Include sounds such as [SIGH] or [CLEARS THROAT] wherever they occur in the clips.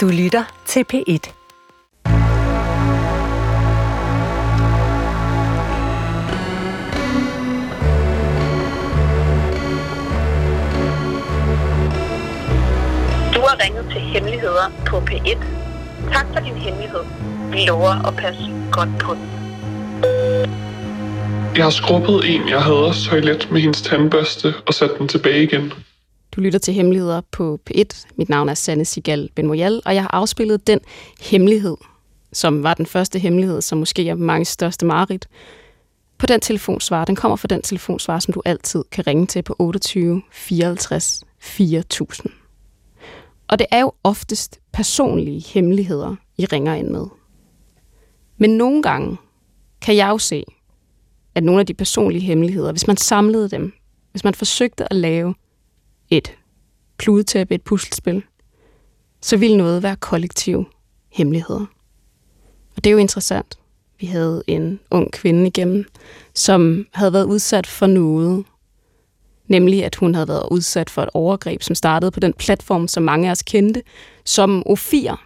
Du lytter til P1. Du har ringet til Hemmeligheder på P1. Tak for din hemmelighed. Vi lover at passe godt på den. Jeg har skrubbet en, jeg havde toilet med hendes tandbørste og sat den tilbage igen. Du lytter til Hemmeligheder på P1. Mit navn er Sanne Sigal Benmoyal, og jeg har afspillet den hemmelighed, som var den første hemmelighed, som måske er mange største mareridt, på den telefonsvar. Den kommer fra den telefonsvar, som du altid kan ringe til på 28 54 4000. Og det er jo oftest personlige hemmeligheder, I ringer ind med. Men nogle gange kan jeg jo se, at nogle af de personlige hemmeligheder, hvis man samlede dem, hvis man forsøgte at lave et kludetæppe, et puslespil, så ville noget være kollektiv hemmeligheder. Og det er jo interessant. Vi havde en ung kvinde igennem, som havde været udsat for noget, nemlig at hun havde været udsat for et overgreb, som startede på den platform, som mange af os kendte, som O4.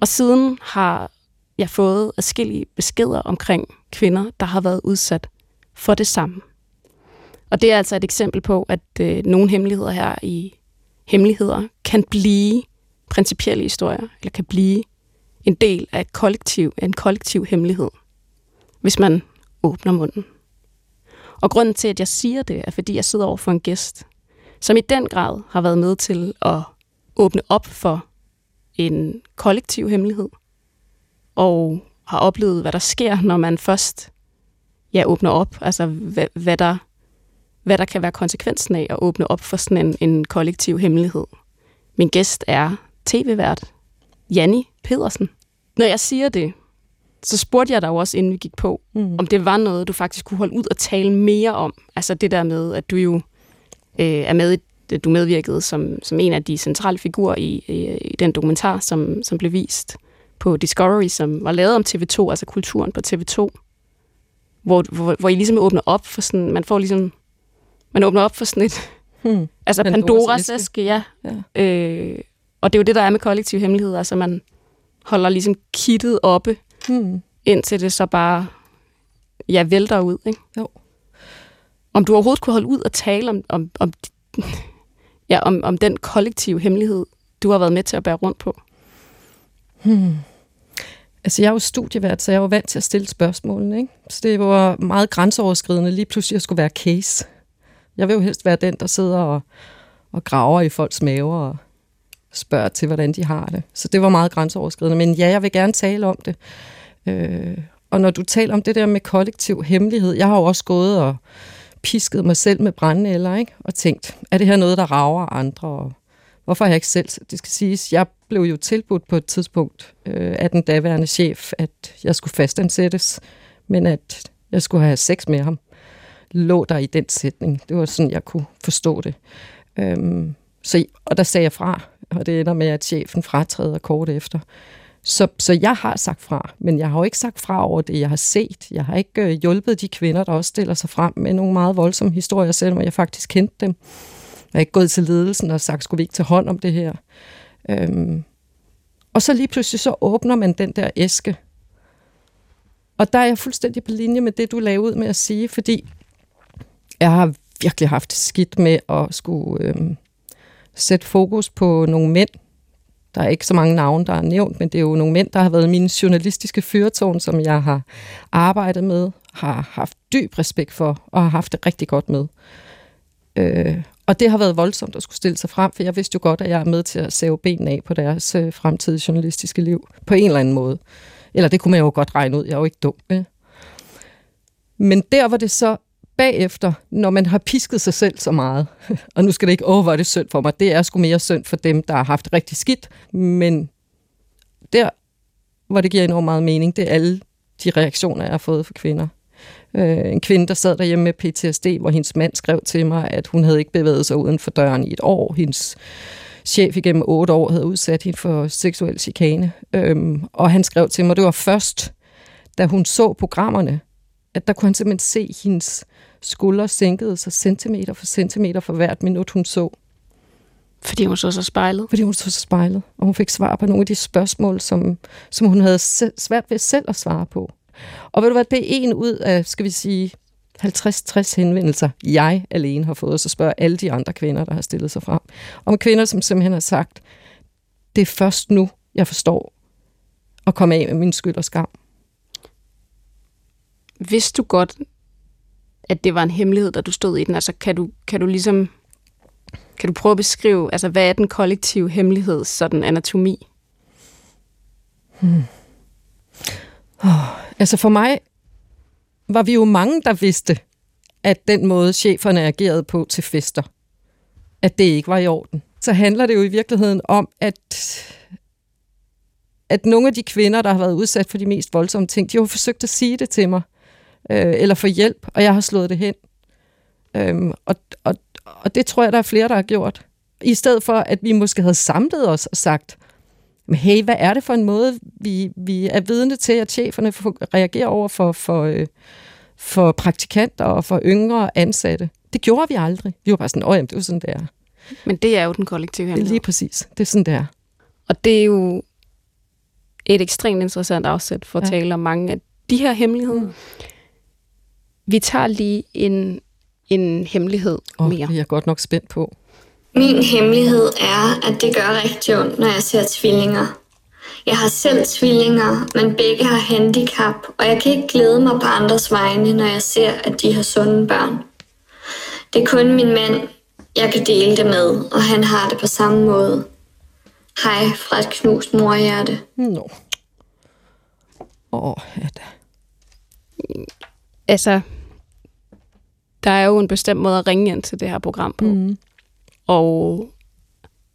Og siden har jeg fået adskillige beskeder omkring kvinder, der har været udsat for det samme. Og det er altså et eksempel på, at øh, nogle hemmeligheder her i hemmeligheder kan blive principielle historier, eller kan blive en del af et kollektiv, en kollektiv hemmelighed, hvis man åbner munden. Og grunden til, at jeg siger det, er, fordi jeg sidder over for en gæst, som i den grad har været med til at åbne op for en kollektiv hemmelighed, og har oplevet, hvad der sker, når man først ja, åbner op, altså hvad, hvad, der, hvad der kan være konsekvensen af at åbne op for sådan en, en kollektiv hemmelighed. Min gæst er tv-vært Janni Pedersen. Når jeg siger det, så spurgte jeg dig jo også, inden vi gik på, mm. om det var noget, du faktisk kunne holde ud og tale mere om. Altså det der med, at du jo øh, er med i du medvirkede som, som en af de centrale figurer i, i, i den dokumentar, som, som blev vist på Discovery, som var lavet om TV2, altså kulturen på TV2, hvor, hvor, hvor I ligesom åbner op for sådan, man får ligesom, man åbner op for sådan et, hmm. altså Pandoras æske, ja. ja. Øh, og det er jo det, der er med kollektiv hemmelighed, altså man holder ligesom kittet oppe, hmm. indtil det så bare, ja, vælter ud, ikke? Jo. Om du overhovedet kunne holde ud og tale om, om, om, [LAUGHS] ja, om, om den kollektive hemmelighed, du har været med til at bære rundt på. Hmm. Altså, jeg er jo studievært, så jeg var vant til at stille spørgsmålene, ikke? Så det var meget grænseoverskridende lige pludselig at skulle være case. Jeg vil jo helst være den, der sidder og, og graver i folks maver og spørger til, hvordan de har det. Så det var meget grænseoverskridende. Men ja, jeg vil gerne tale om det. Øh, og når du taler om det der med kollektiv hemmelighed, jeg har jo også gået og pisket mig selv med brændenælder, ikke? Og tænkt, er det her noget, der rager andre? Og hvorfor har jeg ikke selv... Det skal siges, jeg blev jo tilbudt på et tidspunkt øh, af den daværende chef, at jeg skulle fastansættes, men at jeg skulle have sex med ham. Lå der i den sætning. Det var sådan, jeg kunne forstå det. Øhm, så, og der sagde jeg fra, og det ender med, at chefen fratræder kort efter. Så, så jeg har sagt fra, men jeg har jo ikke sagt fra over det, jeg har set. Jeg har ikke øh, hjulpet de kvinder, der også stiller sig frem med nogle meget voldsomme historier, selvom jeg faktisk kendte dem. Jeg har ikke gået til ledelsen og sagt, skulle vi ikke tage hånd om det her? Øhm, og så lige pludselig så åbner man den der æske. Og der er jeg fuldstændig på linje med det, du lavede ud med at sige, fordi jeg har virkelig haft skidt med at skulle øh, sætte fokus på nogle mænd. Der er ikke så mange navne, der er nævnt, men det er jo nogle mænd, der har været mine journalistiske fyrtårn, som jeg har arbejdet med, har haft dyb respekt for, og har haft det rigtig godt med. Øh, og det har været voldsomt at skulle stille sig frem, for jeg vidste jo godt, at jeg er med til at save benene af på deres øh, fremtidige journalistiske liv, på en eller anden måde. Eller det kunne man jo godt regne ud, jeg er jo ikke dum Ikke? Men der var det så bagefter, når man har pisket sig selv så meget, [LAUGHS] og nu skal det ikke, åh, hvor er det synd for mig, det er sgu mere synd for dem, der har haft rigtig skidt, men der, hvor det giver enormt meget mening, det er alle de reaktioner, jeg har fået fra kvinder. Øh, en kvinde, der sad derhjemme med PTSD, hvor hendes mand skrev til mig, at hun havde ikke bevæget sig uden for døren i et år. Hendes chef igennem otte år havde udsat hende for seksuel chikane. Øhm, og han skrev til mig, det var først, da hun så programmerne, at der kunne han simpelthen se hendes skuldre sænkede sig centimeter for centimeter for hvert minut, hun så. Fordi hun så sig spejlet? Fordi hun så sig spejlet, og hun fik svar på nogle af de spørgsmål, som, som hun havde svært ved selv at svare på. Og ved du hvad, det er en ud af, skal vi sige, 50-60 henvendelser, jeg alene har fået, så spørger alle de andre kvinder, der har stillet sig frem. Om kvinder, som simpelthen har sagt, det er først nu, jeg forstår at komme af med min skyld og skam. Vidste du godt, at det var en hemmelighed, da du stod i den? Altså, kan du, kan du ligesom kan du prøve at beskrive, altså, hvad er den kollektive hemmelighed, sådan anatomi? Hmm. Oh, altså for mig var vi jo mange, der vidste, at den måde, cheferne agerede på til fester, at det ikke var i orden. Så handler det jo i virkeligheden om, at, at nogle af de kvinder, der har været udsat for de mest voldsomme ting, de har forsøgt at sige det til mig, øh, eller få hjælp, og jeg har slået det hen. Øhm, og, og, og det tror jeg, der er flere, der har gjort. I stedet for, at vi måske havde samlet os og sagt, hey, hvad er det for en måde, vi, vi er vidne til, at cheferne reagerer over for, for, øh, for praktikanter og for yngre ansatte? Det gjorde vi aldrig. Vi var bare sådan, åh jamen, det var sådan, det er. Men det er jo den kollektive. Det er lige præcis. Det er sådan, det er. Og det er jo et ekstremt interessant afsæt for at ja. tale om mange af de her hemmeligheder. Mm. Vi tager lige en, en hemmelighed oh, mere. Det er jeg godt nok spændt på. Min hemmelighed er, at det gør rigtig ondt, når jeg ser tvillinger. Jeg har selv tvillinger, men begge har handicap, og jeg kan ikke glæde mig på andres vegne, når jeg ser, at de har sunde børn. Det er kun min mand, jeg kan dele det med, og han har det på samme måde. Hej fra et knust morhjerte. Nå. Åh, oh, Altså, der er jo en bestemt måde at ringe ind til det her program på. Mm. Og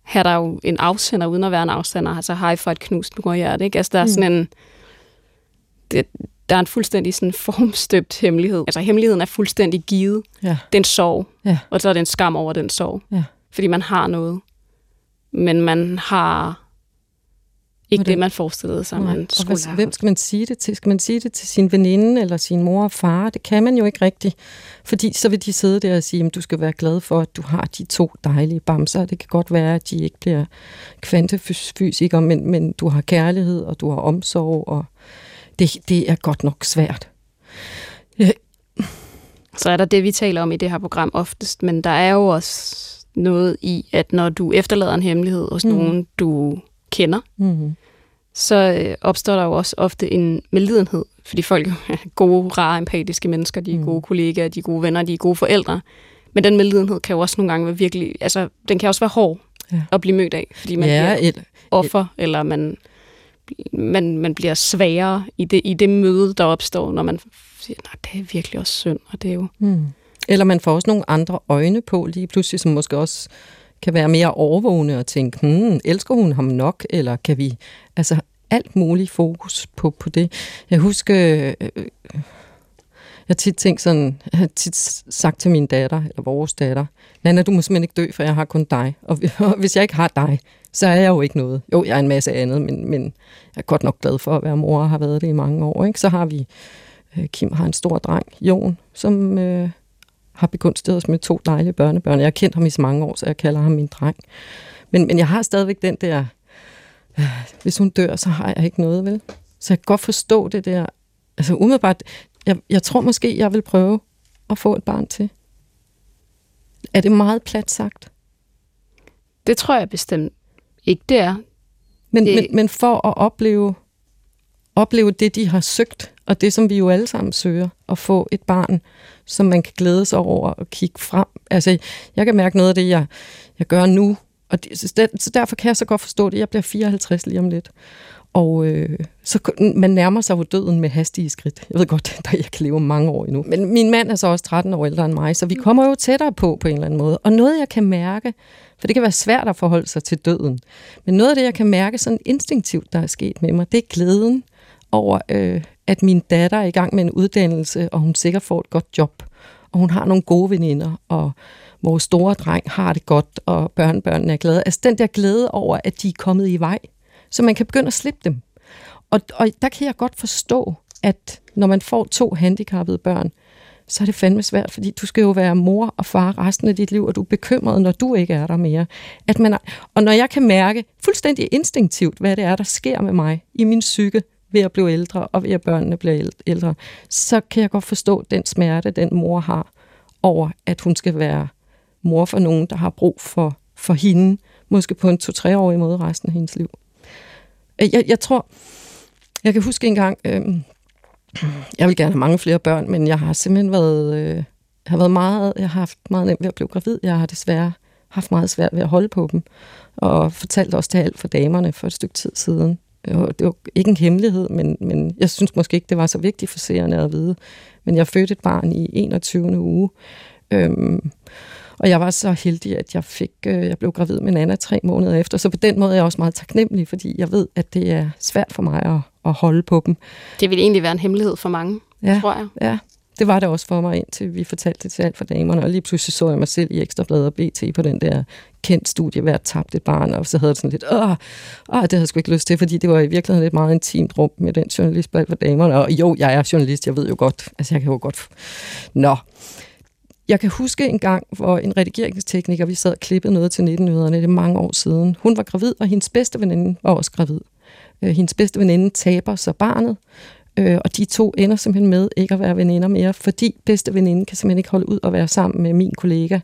her er der jo en afsender, uden at være en afsender, altså hej for et knust morhjerte, ikke? Altså, der er mm. sådan en... Det, der er en fuldstændig sådan formstøbt hemmelighed. Altså, hemmeligheden er fuldstændig givet. Ja. Det er en sorg. Ja. Og så er det en skam over den sorg. Ja. Fordi man har noget. Men man har ikke det, det, man forestillede sig, man skulle og hvad, Hvem skal man sige det til? Skal man sige det til sin veninde eller sin mor og far? Det kan man jo ikke rigtigt. Fordi så vil de sidde der og sige, at du skal være glad for, at du har de to dejlige bamser. Det kan godt være, at de ikke bliver kvantefysikere, men, men du har kærlighed, og du har omsorg, og det, det er godt nok svært. Ja. Så er der det, vi taler om i det her program oftest, men der er jo også noget i, at når du efterlader en hemmelighed hos mm. nogen, du kender, mm. Så øh, opstår der jo også ofte en medlidenhed, fordi folk [LAUGHS] er gode, rare, empatiske mennesker, de er mm. gode kollegaer, de er gode venner, de er gode forældre. Men den medlidenhed kan jo også nogle gange være virkelig, altså den kan også være hård ja. at blive mødt af, fordi man ja, bliver et, offer, et. eller man, man, man bliver sværere i det, i det møde, der opstår, når man siger, nej, det er virkelig også synd, og det er jo... Mm. Eller man får også nogle andre øjne på lige pludselig, som måske også kan være mere overvågne og tænke, hmm, elsker hun ham nok, eller kan vi... Altså, alt muligt fokus på, på det. Jeg husker, øh, jeg har tit tænkt sådan, jeg har tit sagt til min datter, eller vores datter, Nana, du må simpelthen ikke dø, for jeg har kun dig. Og, [LAUGHS] og hvis jeg ikke har dig, så er jeg jo ikke noget. Jo, jeg er en masse andet, men, men jeg er godt nok glad for at være mor og har været det i mange år. Ikke? Så har vi, øh, Kim har en stor dreng, Jon, som øh, har begunstiget os med to dejlige børnebørn. Jeg har kendt ham i så mange år, så jeg kalder ham min dreng. Men, men jeg har stadigvæk den der, øh, hvis hun dør, så har jeg ikke noget, vel? Så jeg kan godt forstå det der. Altså umiddelbart, jeg, jeg tror måske, jeg vil prøve at få et barn til. Er det meget plat sagt? Det tror jeg bestemt ikke, det er. Men, det... men, men for at opleve, opleve det, de har søgt, og det, som vi jo alle sammen søger, at få et barn, som man kan glæde sig over og kigge frem. Altså, jeg kan mærke noget af det, jeg, jeg gør nu, og det, så derfor kan jeg så godt forstå det. Jeg bliver 54 lige om lidt. Og øh, så man nærmer sig jo døden med hastige skridt. Jeg ved godt, at jeg kan leve mange år endnu. Men min mand er så også 13 år ældre end mig, så vi kommer jo tættere på på en eller anden måde. Og noget, jeg kan mærke, for det kan være svært at forholde sig til døden, men noget af det, jeg kan mærke sådan instinktivt, der er sket med mig, det er glæden over, øh, at min datter er i gang med en uddannelse, og hun sikkert får et godt job. Og hun har nogle gode veninder, og vores store dreng har det godt, og børnebørnene er glade. Altså den der glæde over, at de er kommet i vej, så man kan begynde at slippe dem. Og, og der kan jeg godt forstå, at når man får to handicappede børn, så er det fandme svært, fordi du skal jo være mor og far resten af dit liv, og du er bekymret, når du ikke er der mere. At man, og når jeg kan mærke fuldstændig instinktivt, hvad det er, der sker med mig i min psyke, ved at blive ældre, og ved at børnene bliver ældre, så kan jeg godt forstå den smerte, den mor har over, at hun skal være mor for nogen, der har brug for, for hende, måske på en to-treårig måde resten af hendes liv. Øh, jeg, jeg tror, jeg kan huske en gang, øh, jeg vil gerne have mange flere børn, men jeg har simpelthen været, øh, har været meget, jeg har haft meget nemt ved at blive gravid. Jeg har desværre haft meget svært ved at holde på dem, og fortalt også til alt for damerne for et stykke tid siden. Det var ikke en hemmelighed, men, men jeg synes måske ikke, det var så vigtigt for seerne at vide. Men jeg fødte et barn i 21. uge, øhm, og jeg var så heldig, at jeg fik, øh, jeg blev gravid med Nana tre måneder efter. Så på den måde er jeg også meget taknemmelig, fordi jeg ved, at det er svært for mig at, at holde på dem. Det vil egentlig være en hemmelighed for mange, ja, tror jeg. Ja, det var det også for mig, indtil vi fortalte det til alt for damerne. Og lige pludselig så jeg mig selv i Ekstrabladet og BT på den der kendt studie, hver tabt et barn, og så havde det sådan lidt, åh, åh, det havde jeg sgu ikke lyst til, fordi det var i virkeligheden et meget intimt rum med den journalist på alt for damerne. Og jo, jeg er journalist, jeg ved jo godt, altså jeg kan jo godt... Nå, jeg kan huske en gang, hvor en redigeringstekniker, vi sad og klippede noget til 1900'erne, det er mange år siden. Hun var gravid, og hendes bedste veninde var også gravid. Øh, hendes bedste veninde taber så barnet, øh, og de to ender simpelthen med ikke at være veninder mere, fordi bedste veninde kan simpelthen ikke holde ud og være sammen med min kollega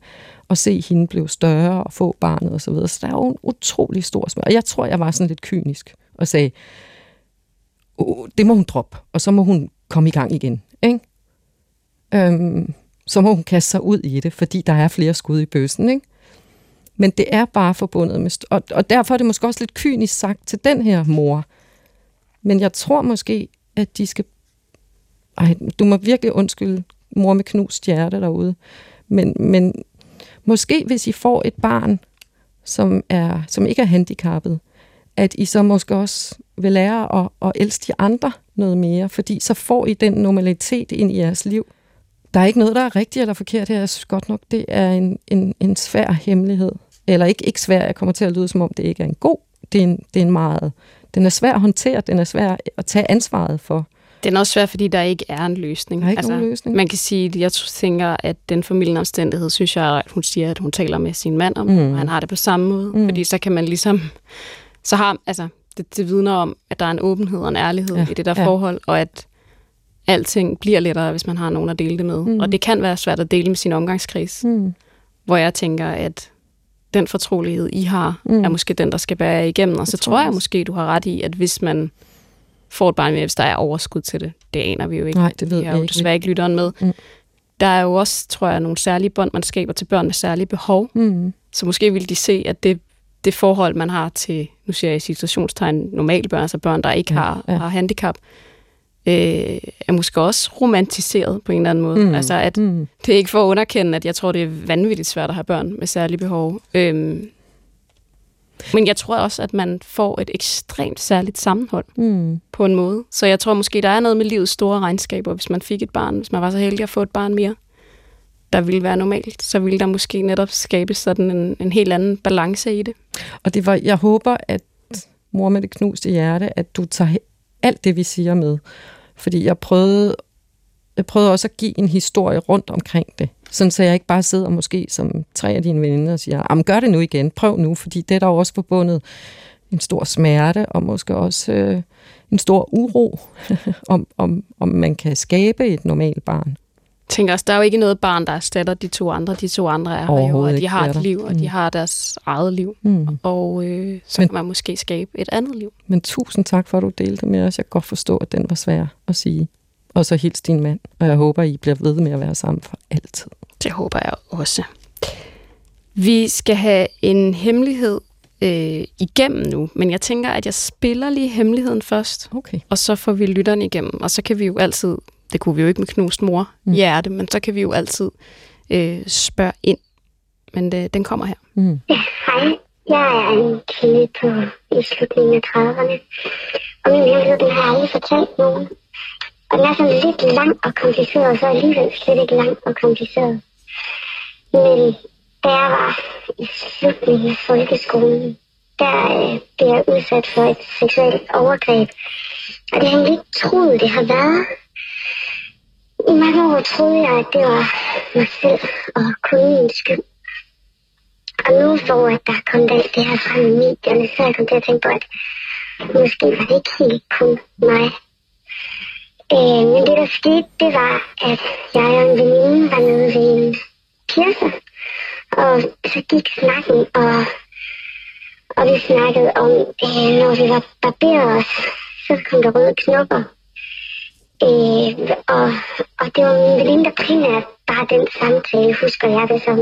og se hende blive større og få barnet osv. Så, videre. så der er jo en utrolig stor smør. Og jeg tror, jeg var sådan lidt kynisk og sagde, oh, det må hun droppe, og så må hun komme i gang igen. Ikke? Øhm, så må hun kaste sig ud i det, fordi der er flere skud i bøssen. Ikke? Men det er bare forbundet med... Og, og derfor er det måske også lidt kynisk sagt til den her mor. Men jeg tror måske, at de skal... Ej, du må virkelig undskylde mor med knust hjerte derude. Men, men måske hvis I får et barn, som, er, som ikke er handicappet, at I så måske også vil lære at, at elske de andre noget mere, fordi så får I den normalitet ind i jeres liv. Der er ikke noget, der er rigtigt eller forkert her. Jeg synes godt nok, det er en, en, en svær hemmelighed. Eller ikke, ikke svær, jeg kommer til at lyde, som om det ikke er en god. Det er en, det er en meget... Den er svær at håndtere, den er svær at tage ansvaret for. Den er også svær, fordi der ikke er en løsning. Der er ikke altså, nogen løsning. Man kan sige, jeg tænker, at den familieomstændighed, synes jeg, at hun siger, at hun taler med sin mand om, mm. og han har det på samme måde. Mm. Fordi så kan man ligesom... Så har, altså, det, det vidner om, at der er en åbenhed og en ærlighed ja. i det der ja. forhold, og at alting bliver lettere, hvis man har nogen at dele det med. Mm. Og det kan være svært at dele med sin omgangskreds, mm. hvor jeg tænker, at den fortrolighed, I har, mm. er måske den, der skal bære igennem. Og så tror jeg måske, du har ret i, at hvis man får et barn med, hvis der er overskud til det, det aner vi jo ikke. Nej, det ved vi har jo ikke. desværre ikke lytteren med. Mm. Der er jo også, tror jeg, nogle særlige bånd, man skaber til børn med særlige behov. Mm. Så måske vil de se, at det, det forhold, man har til, nu siger jeg i situationstegn, normale børn, altså børn, der ikke ja, har, ja. har handicap, øh, er måske også romantiseret på en eller anden måde. Mm. Altså, at mm. det er ikke for at underkende, at jeg tror, det er vanvittigt svært at have børn med særlige behov. Øhm, men jeg tror også, at man får et ekstremt særligt sammenhold mm. på en måde. Så jeg tror måske, der er noget med livets store regnskaber, hvis man fik et barn, hvis man var så heldig at få et barn mere, der ville være normalt, så ville der måske netop skabes sådan en, en helt anden balance i det. Og det var, jeg håber, at mor med det knuste hjerte, at du tager alt det, vi siger med. Fordi jeg prøvede, jeg prøvede også at give en historie rundt omkring det. Sådan så jeg ikke bare sidder måske som tre af dine veninder og siger, gør det nu igen, prøv nu, fordi det er der også forbundet en stor smerte, og måske også øh, en stor uro, [LAUGHS] om, om, om man kan skabe et normalt barn. Tænker også, der er jo ikke noget barn, der erstatter de to andre. De to andre er her jo, og de har et liv, og mm. de har deres eget liv. Mm. Og øh, så men, kan man måske skabe et andet liv. Men tusind tak for, at du delte med os. Jeg kan godt forstå, at den var svær at sige. Og så hils din mand, og jeg håber, I bliver ved med at være sammen for altid. Det håber jeg også. Vi skal have en hemmelighed øh, igennem nu, men jeg tænker, at jeg spiller lige hemmeligheden først, okay. og så får vi lytteren igennem, og så kan vi jo altid det kunne vi jo ikke med knust mor mm. hjerte, men så kan vi jo altid øh, spørge ind. Men det, den kommer her. Mm. Ja, hej. Jeg er en kvinde på i slutningen af 30'erne. Og min hemmelighed, den har jeg aldrig fortalt nogen. Og den er sådan lidt lang og kompliceret, så alligevel slet ikke lang og kompliceret. Men da jeg var i slutningen af folkeskolen, der øh, blev jeg udsat for et seksuelt overgreb. Og det har jeg ikke troet, det har været. I mange år troede jeg, at det var mig selv og kun min skyld. Og nu hvor at der kom alt det her frem i medierne, så er jeg kommet til at tænke på, at måske var det ikke helt kun mig. Øh, men det der skete, det var, at jeg og en veninde var nede ved en kirke, Og så gik snakken, og, og vi snakkede om, øh, når vi var barberet os, så kom der røde knopper. Øh, og, og det var min veninde, der primært bare den samtale, husker jeg det som.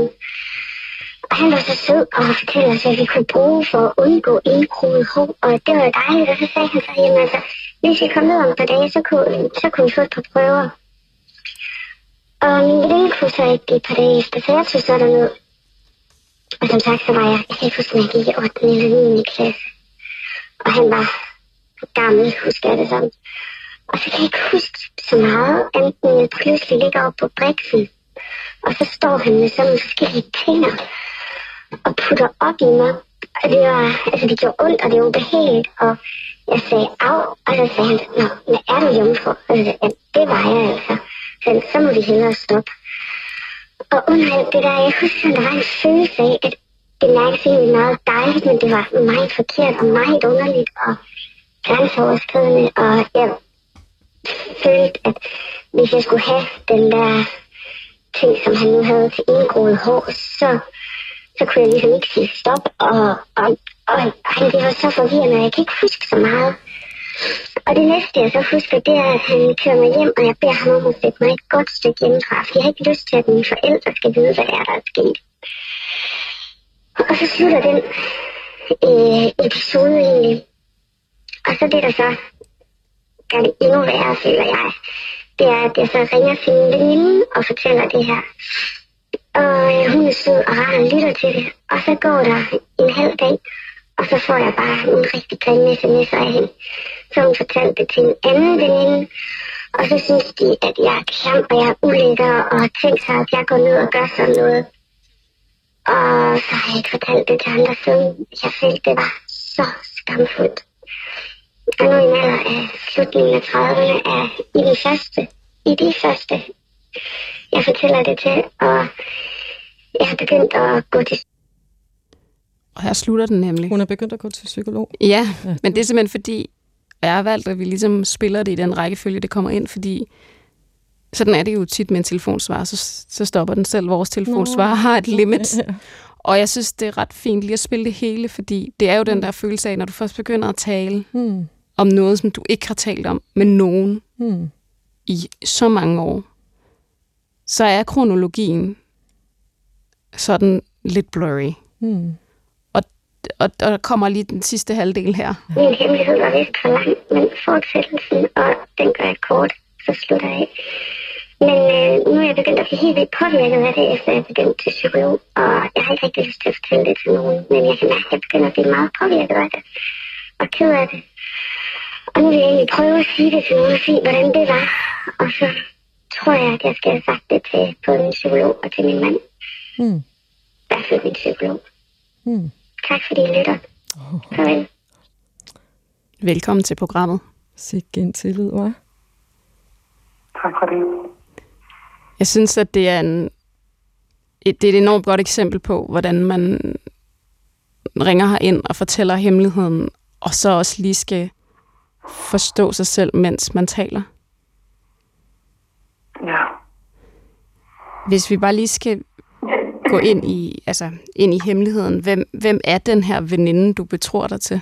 Og han var så sød og fortalte os, hvad vi kunne bruge for at undgå indgroet hår, og det var dejligt. Og så sagde han så, jamen altså, hvis vi kom ned om et par dage, så kunne, så kunne vi få et par prøver. Og min veninde kunne så ikke et par dage efter, så jeg tog så derned. Og som sagt, så var jeg, jeg kan ikke huske, jeg gik i 8. eller 9. klasse. Og han var gammel, husker jeg det sådan. Og så kan jeg ikke huske så meget, enten jeg pludselig ligger oppe på briksen. Og så står han med sådan nogle forskellige tænder og putter op i mig. Og det, var, altså det gjorde ondt, og det var ubehageligt. Og jeg sagde af, og så sagde han, Nå, men er du jomfru? Og så sagde, ja, det var jeg altså. Så, så må vi hellere stoppe. Og under alt det der, jeg husker, der var en følelse af, at det mærkes egentlig meget dejligt, men det var meget forkert og meget underligt og grænseoverskridende. Og jeg følte, at hvis jeg skulle have den der ting, som han nu havde til indgroet hår, så, så kunne jeg ligesom ikke sige stop. Og, og, og han det var så forvirrende, og jeg kan ikke huske så meget. Og det næste, jeg så husker, det er, at han kører mig hjem, og jeg beder ham om at sætte mig et godt stykke hjemmefra, for jeg har ikke lyst til, at mine forældre skal vide, hvad det er, der er sket. Og så slutter den øh, episode egentlig. Og så det, der så gør det endnu værre, føler jeg, det er, at jeg så ringer til min veninde og fortæller det her. Og øh, hun er sød og rar og lytter til det. Og så går der en halv dag, og så får jeg bare en rigtig grimme sms af hende. Så hun fortalte det til en anden veninde. Og så synes de, at jeg er klam, og jeg er ulækker, og har tænkt sig, at jeg går ned og gør sådan noget. Og så har jeg ikke fortalt det til andre siden. Jeg følte, det var så skamfuldt. Og nu i en alder af slutningen af 30'erne er i de første, i de første, jeg fortæller det til, og jeg har begyndt at gå til Og her slutter den nemlig. Hun er begyndt at gå til psykolog. Ja, men det er simpelthen fordi, jeg har valgt, at vi ligesom spiller det i den rækkefølge, det kommer ind, fordi sådan er det jo tit med en telefonsvar, så, så stopper den selv. Vores telefonsvar har et limit. Ja. Og jeg synes, det er ret fint lige at spille det hele, fordi det er jo den der følelse af, når du først begynder at tale Hmm. Om noget, som du ikke har talt om med nogen Hmm. i så mange år, så er kronologien sådan lidt blurry. Hmm. Og, og, og der kommer lige den sidste halvdel her. Min hemmelighed var vist for lang, men fortsættelsen, og den gør jeg kort, så slutter jeg af. Men øh, nu er jeg begyndt at blive helt vildt påvirket af det, efter jeg begyndte til psykolog, og jeg har ikke rigtig lyst til at fortælle det til nogen, men jeg kan mærke, at jeg begynder at blive meget påvirket af det, og ked af det. Og nu vil jeg egentlig prøve at sige det til nogen og se, hvordan det var, og så tror jeg, at jeg skal have sagt det til både min psykolog og til min mand. Hmm. I hvert fald min psykolog. Hmm. Tak fordi I lytter. Farvel. Velkommen til programmet. Sikke en tillid, var. Tak for det. Jeg synes, at det er, en, et, det er et enormt godt eksempel på, hvordan man ringer her ind og fortæller hemmeligheden, og så også lige skal forstå sig selv, mens man taler. Ja. Hvis vi bare lige skal gå ind i, altså, ind i hemmeligheden, hvem, hvem er den her veninde, du betror dig til?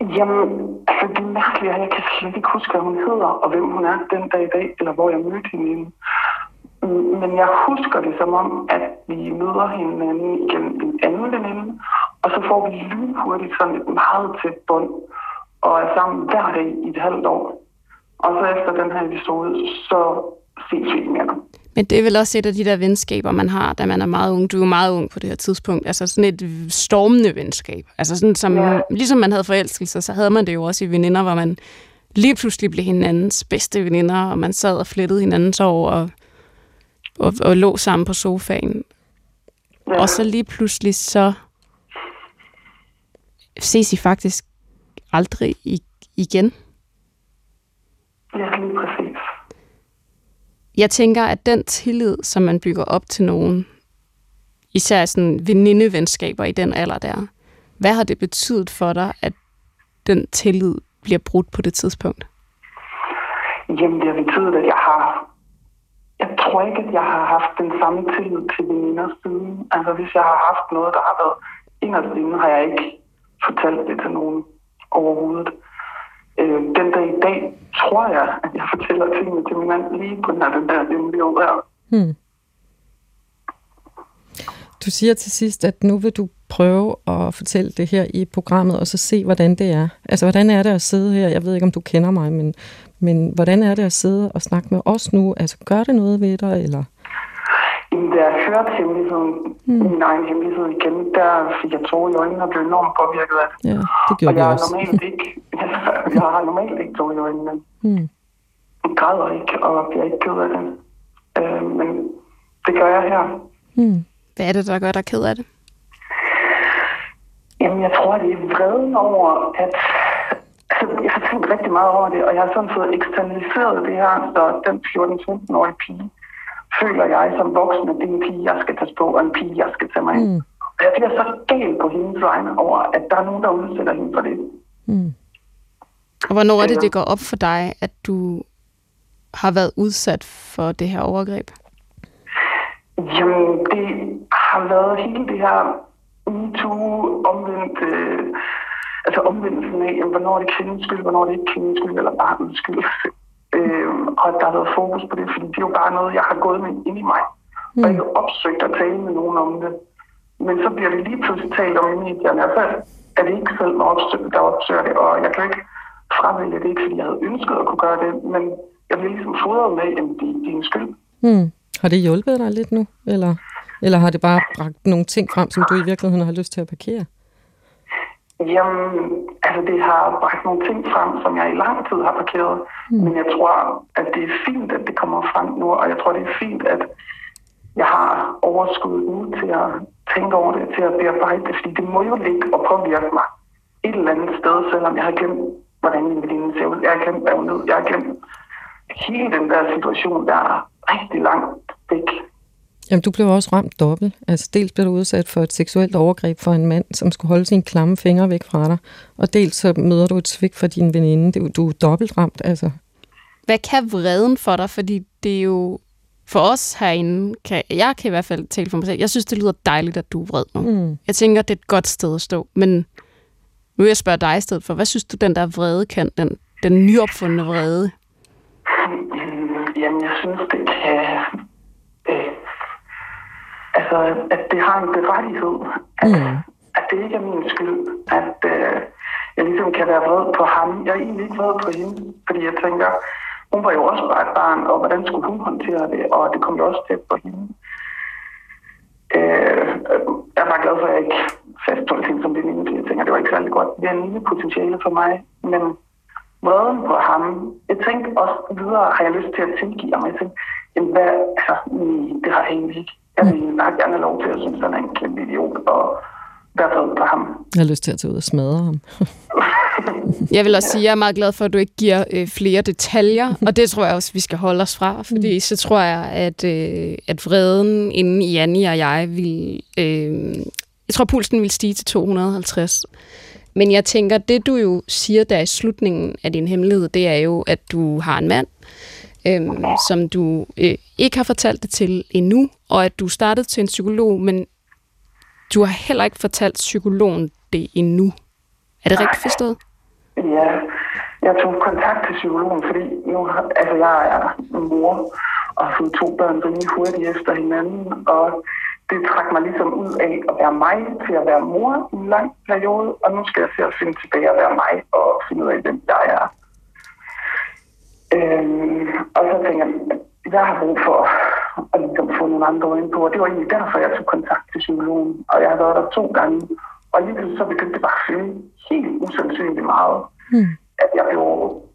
Jamen, altså det mærkelige er, at jeg kan slet ikke huske, hvad hun hedder, og hvem hun er den dag i dag, eller hvor jeg mødte hende. Men jeg husker det som om, at vi møder hinanden igennem en anden veninde, og så får vi lynhurtigt sådan et meget tæt bånd, og er sammen hver dag i et halvt år. Og så efter den her episode, så ses vi ikke mere. Men det er vel også et af de der venskaber, man har, da man er meget ung. Du er jo meget ung på det her tidspunkt. Altså sådan et stormende venskab. Altså sådan som, Ja. ligesom man havde forelskelser, så havde man det jo også i veninder, hvor man lige pludselig blev hinandens bedste veninder, og man sad og flettede hinandens år og, og, og lå sammen på sofaen. Ja. Og så lige pludselig så ses I faktisk aldrig igen. Ja, lige præcis. jeg tænker, at den tillid, som man bygger op til nogen, især sådan venindevenskaber i den alder der, hvad har det betydet for dig, at den tillid bliver brudt på det tidspunkt? Jamen, det har betydet, at jeg har... Jeg tror ikke, at jeg har haft den samme tillid til veninder siden. Altså, hvis jeg har haft noget, der har været inderst inde, har jeg ikke fortalt det til nogen overhovedet. Øh, den dag i dag tror jeg, at jeg fortæller tingene til min mand lige på den her, den der hemmelige ord her. Hmm. Du siger til sidst, at nu vil du prøve at fortælle det her i programmet, og så se, hvordan det er. Altså, hvordan er det at sidde her? Jeg ved ikke, om du kender mig, men, men hvordan er det at sidde og snakke med os nu? Altså, gør det noget ved dig, eller? Da jeg hørte hemmeligheden, mm. min egen hemmelighed igen, der fik jeg tårer i øjnene og blev enormt påvirket af det. Ja, det gjorde og jeg vi også. normalt ikke, [LAUGHS] jeg har normalt ikke tårer i øjnene. Mm. Jeg græder ikke, og bliver ikke ked af det. Øh, men det gør jeg her. Mm. Hvad er det, der gør dig ked af det? Jamen, jeg tror, det er vreden over, at... Altså, jeg har tænkt rigtig meget over det, og jeg har sådan fået eksternaliseret det her, så den 14-15-årige pige føler jeg som voksen, at det er en pige, jeg skal tage på, og en pige, jeg skal tage mig ind. Mm. Og jeg bliver så gal på hendes vegne over, at der er nogen, der udsætter hende for det. Mm. Og hvornår er det, det går op for dig, at du har været udsat for det her overgreb? Jamen, det har været hele det her MeToo omvendt, øh, altså omvendelsen af, hvornår er det kvindens skyld, hvornår er det ikke kvindens skyld, eller barnets skyld. [LAUGHS] øh, og at der har været fokus på det, fordi det er jo bare noget, jeg har gået med ind i mig, mm. og ikke opsøgt at tale med nogen om det. Men så bliver det lige pludselig talt om i medierne, og så er det ikke selv, opsøger, der opsøger det, og jeg kan ikke fravælge det, ikke fordi jeg havde ønsket at kunne gøre det, men jeg bliver ligesom fodret med, at det er din skyld. Mm. Har det hjulpet dig lidt nu, eller, eller har det bare bragt nogle ting frem, som du i virkeligheden har lyst til at parkere? Jamen, altså det har bragt nogle ting frem, som jeg i lang tid har parkeret. Mm. Men jeg tror, at det er fint, at det kommer frem nu, og jeg tror, det er fint, at jeg har overskud nu til at tænke over det, til at bearbejde det, fordi det må jo ligge og påvirke mig et eller andet sted, selvom jeg har glemt, hvordan min veninde ser ud. Jeg har glemt, hvad hun. Jeg har glemt hele den der situation, der er rigtig langt væk. Jamen, du blev også ramt dobbelt. Altså, dels blev du udsat for et seksuelt overgreb fra en mand, som skulle holde sine klamme fingre væk fra dig, og dels så møder du et svigt fra din veninde. Det, er jo- du er dobbelt ramt, altså. Hvad kan vreden for dig? Fordi det er jo for os herinde, kan, jeg kan i hvert fald tale for mig selv, jeg synes, det lyder dejligt, at du er vred nu. Mm. Jeg tænker, det er et godt sted at stå. Men nu vil jeg spørge dig i stedet for, hvad synes du, den der vrede kan, den, den nyopfundne vrede? Mm, Jamen, jeg synes, det kan... Øh, altså, at det har en berettighed. At, Mm. at det ikke er min skyld. At øh, jeg ligesom kan være vred på ham. Jeg er egentlig ikke vred på hende, fordi jeg tænker, hun var jo også bare et barn, og hvordan skulle hun håndtere det? Og det kom jo også tæt på hende. Øh, jeg er bare glad for, at jeg ikke fastholdt hende som veninde, fordi jeg tænker, det var ikke særlig godt. Det er en lille potentiale for mig, men vreden på ham. Jeg tænkte også videre, har jeg lyst til at tilgive ham. Jeg tænkte, jamen hvad, altså, nej, det har jeg egentlig ikke. Jeg vil bare gerne have lov til at synes, at han er en kæmpe idiot, og være vred på ham. Jeg har lyst til at tage ud og smadre ham. [LAUGHS] Jeg vil også sige, at jeg er meget glad for, at du ikke giver øh, flere detaljer, [LAUGHS] og det tror jeg også, vi skal holde os fra, fordi så tror jeg, at, øh, at vreden inden Janni og jeg vil... Øh, jeg tror, pulsen vil stige til 250. Men jeg tænker, det du jo siger der i slutningen af din hemmelighed, det er jo, at du har en mand, øhm, som du øh, ikke har fortalt det til endnu, og at du startede til en psykolog, men du har heller ikke fortalt psykologen det endnu. Er det rigtigt forstået? Ja, jeg tog kontakt til psykologen, fordi nu, har- altså, jeg er mor og har fået to børn rimelig hurtigt efter hinanden, og det trak mig ligesom ud af at være mig til at være mor i en lang periode, og nu skal jeg se at finde tilbage at være mig og finde ud af, hvem jeg er. Øhm, og så tænker jeg, at jeg har brug for at ligesom få nogle andre øjne på, og det var egentlig derfor, jeg tog kontakt til psykologen, og jeg har været der to gange, og lige så begyndte det bare at fylde helt usandsynligt meget, Mm. at jeg blev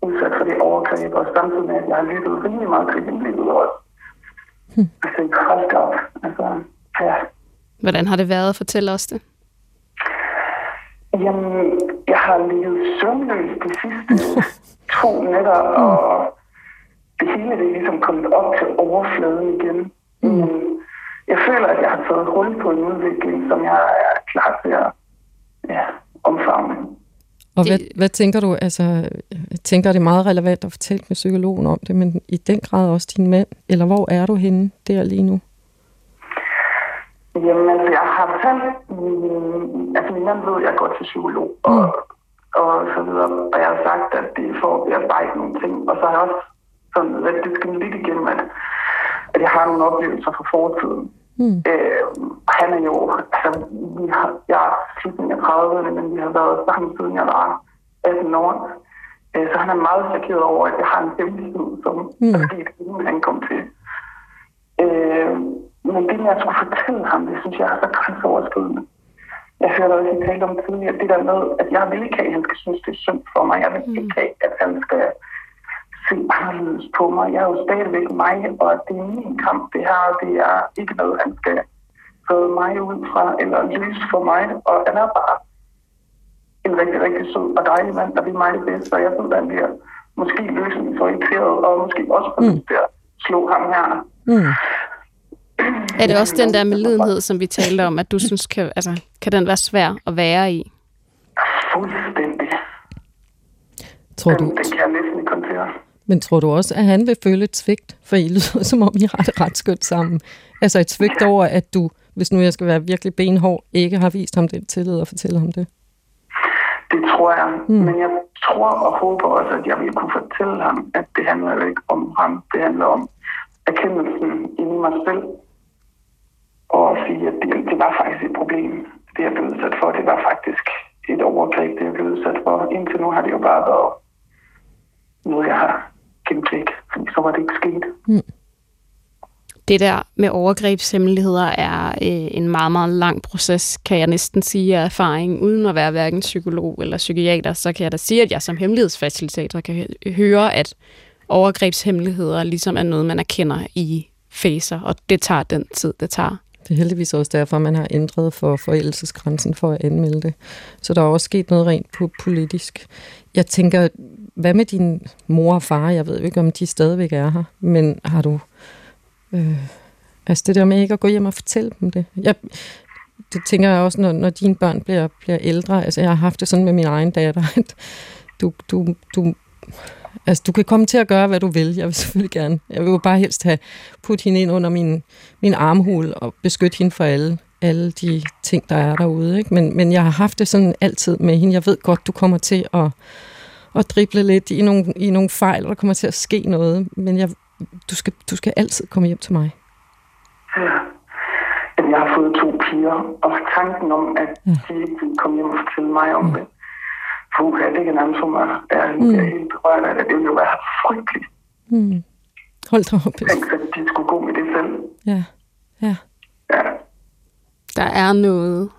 udsat for det overgreb, og samtidig med, at jeg har lyttet rimelig meget til hemmelighed også. Hmm. Altså, hold op. Altså, ja. Hvordan har det været? Fortæl os det. Jamen, jeg har ligget søvnløs de sidste [LAUGHS] to nætter, og det hele det er ligesom kommet op til overfladen igen. Mm. Men jeg føler, at jeg har taget hul på en udvikling, som jeg er klar til at ja, omfavne. Og hvad, hvad tænker du, altså, jeg tænker, det er meget relevant at fortælle med psykologen om det, men i den grad også din mand, eller hvor er du henne der lige nu? Jamen, altså, jeg har fortalt, min, altså min ved, at jeg går til psykolog, og, mm. og så videre, og jeg har sagt, at det er for at bearbejde nogle ting, og så har jeg også sådan lidt det lidt igennem, at, at jeg har nogle oplevelser fra fortiden. Mm. Øh, han er jo, altså, vi har, jeg er slutningen af 30'erne, men vi har været sammen siden jeg var 18 år. Øh, så han er meget chokeret over, at jeg har en hemmelighed, som mm. sket, inden han kom til. Øh, men det at skulle fortælle ham, det synes jeg er så grænseoverskridende. Jeg hørte også, at I talte om tidligere, det der med, at jeg vil ikke have, at han skal synes, det er synd for mig. Jeg vil ikke have, at han skal se anderledes på mig. Jeg er jo stadigvæk mig, og det er min kamp, det her. Det er ikke noget, han skal føde mig ud fra, eller løse for mig. Og han er bare en rigtig, rigtig sød og dejlig mand, der vil mig det bedste. Og jeg ved, at han bliver måske løsningsorienteret, og måske også på mm. at slå ham her. Mm. Er det også den der medlidenhed, som vi talte om, at du synes, kan, altså, kan den være svær at være i? Fuldstændig. Tror du? Den, den kan jeg næsten ikke håndtere. Men tror du også, at han vil føle et svigt? For I lyder som om, I har det ret skønt sammen. Altså et svigt over, at du, hvis nu jeg skal være virkelig benhård, ikke har vist ham den tillid og fortælle ham det? Det tror jeg. Mm. Men jeg tror og håber også, at jeg vil kunne fortælle ham, at det handler jo ikke om ham. Det handler om erkendelsen i mig selv og sige, at det, det var faktisk et problem, det jeg blev udsat for. Det var faktisk et overgreb, det jeg blev udsat for. Indtil nu har det jo bare været noget, jeg har gemt fordi så var det ikke sket. Mm. Det der med overgrebshemmeligheder er øh, en meget, meget lang proces, kan jeg næsten sige af erfaring. Uden at være hverken psykolog eller psykiater, så kan jeg da sige, at jeg som hemmelighedsfacilitator kan høre, at overgrebshemmeligheder ligesom er noget, man erkender i faser, og det tager den tid, det tager. Det er heldigvis også derfor, man har ændret for forældelsesgrænsen for at anmelde det. Så der er også sket noget rent på politisk. Jeg tænker, hvad med din mor og far? Jeg ved ikke, om de stadigvæk er her, men har du... Øh, altså det der med ikke at gå hjem og fortælle dem det. Jeg, det tænker jeg også, når, når dine børn bliver, bliver ældre. Altså jeg har haft det sådan med min egen datter, at du, du, du Altså, du kan komme til at gøre, hvad du vil. Jeg vil [LAUGHS] selvfølgelig gerne. Jeg vil jo bare helst have puttet hende ind under min, min armhul og beskytte hende for alle, alle de ting, der er derude. Ikke? Men, men jeg har haft det sådan altid med hende. Jeg ved godt, du kommer til at, at drible lidt i nogle, i nogle fejl, og der kommer til at ske noget. Men jeg, du, skal, du skal altid komme hjem til mig. Ja. Jeg har fået to piger, og tanken om, at de ikke vil komme hjem og fortælle mig om det, puh, det kan nærmest få mig, der er mm. helt berørt af det. Det ville jo være frygteligt. Mm. Hold da op. Tænk, at de skulle gå med det selv. Ja, ja. Ja. Der er noget,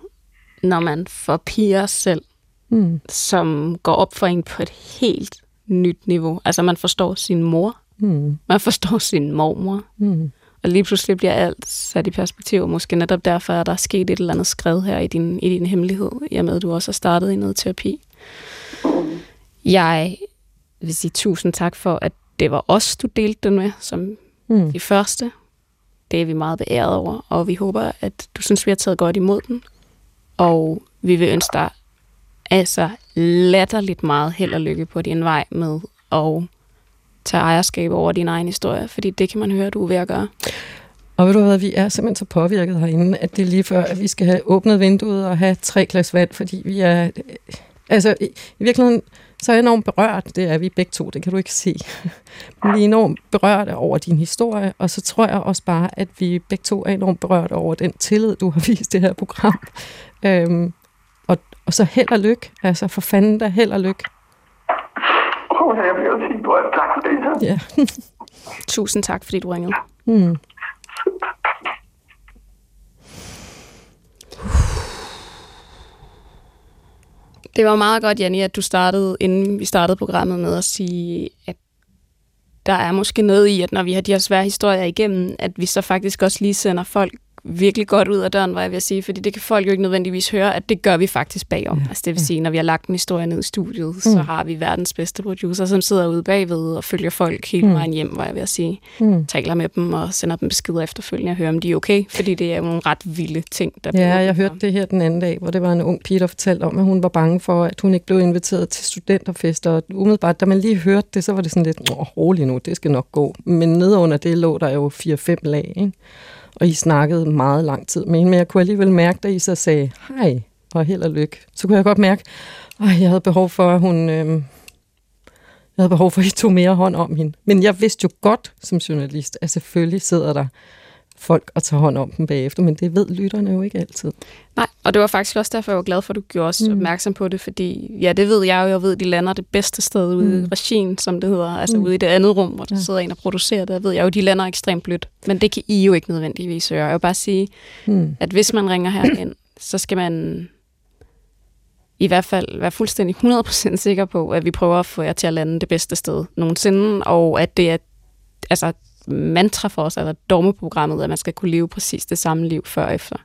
når man får piger selv, mm. som går op for en på et helt nyt niveau. Altså man forstår sin mor, mm. man forstår sin mormor, mm. og lige pludselig bliver alt sat i perspektiv. Måske netop derfor er der sket et eller andet skred her i din, i din hemmelighed, i og med at du også har startet i noget terapi. Jeg vil sige tusind tak for, at det var os, du delte den med, som mm. de første. Det er vi meget beæret over, og vi håber, at du synes, vi har taget godt imod den. Og vi vil ønske dig altså latterligt meget held og lykke på din vej med at tage ejerskab over din egen historie, fordi det kan man høre, du er ved at gøre. Og ved du hvad, vi er simpelthen så påvirket herinde, at det er lige før, at vi skal have åbnet vinduet og have tre glas vand, fordi vi er Altså, i, i virkeligheden, så er jeg enormt berørt, det er vi begge to, det kan du ikke se. Men [LAUGHS] vi er enormt berørt over din historie, og så tror jeg også bare, at vi begge to er enormt berørt over den tillid, du har [LAUGHS] vist det her program. Øhm, og, og så held og lykke, altså for fanden der held og lykke. Oh, jeg bliver helt berørt. Tak for det. Ja. [LAUGHS] Tusind tak, fordi du ringede. Mm. Det var meget godt, Janni, at du startede, inden vi startede programmet med at sige, at der er måske noget i, at når vi har de her svære historier igennem, at vi så faktisk også lige sender folk virkelig godt ud af døren, var jeg ved at sige, fordi det kan folk jo ikke nødvendigvis høre, at det gør vi faktisk bagom. Ja. Altså det vil sige, når vi har lagt en historie ned i studiet, mm. så har vi verdens bedste producer, som sidder ude bagved og følger folk hele mm. vejen hjem, var jeg ved at sige. Mm. Taler med dem og sender dem beskeder efterfølgende og hører, om de er okay, fordi det er jo nogle ret vilde ting, der Ja, jeg hørte det her den anden dag, hvor det var en ung pige, der fortalte om, at hun var bange for, at hun ikke blev inviteret til studenterfester. Og umiddelbart, da man lige hørte det, så var det sådan lidt, åh, rolig nu, det skal nok gå. Men nedunder det lå der jo 4-5 lag, ikke? Og I snakkede meget lang tid med hende, men jeg kunne alligevel mærke, da I så sagde hej og held og lykke, så kunne jeg godt mærke, at jeg havde behov for, at hun... Øh, jeg havde behov for, at I tog mere hånd om hende. Men jeg vidste jo godt som journalist, at selvfølgelig sidder der folk og tager hånd om dem bagefter, men det ved lytterne jo ikke altid. Nej, og det var faktisk også derfor, jeg var glad for, at du gjorde os mm. opmærksom på det, fordi ja, det ved jeg jo, jeg ved, de lander det bedste sted ude mm. i regien, som det hedder, altså mm. ude i det andet rum, hvor der ja. sidder en og producerer det, jeg ved jeg jo, de lander ekstremt blødt, men det kan I jo ikke nødvendigvis høre. Jeg vil bare sige, mm. at hvis man ringer herind, så skal man i hvert fald være fuldstændig 100% sikker på, at vi prøver at få jer til at lande det bedste sted nogensinde, og at det er altså, mantra for os, eller dogmeprogrammet, at man skal kunne leve præcis det samme liv før og efter.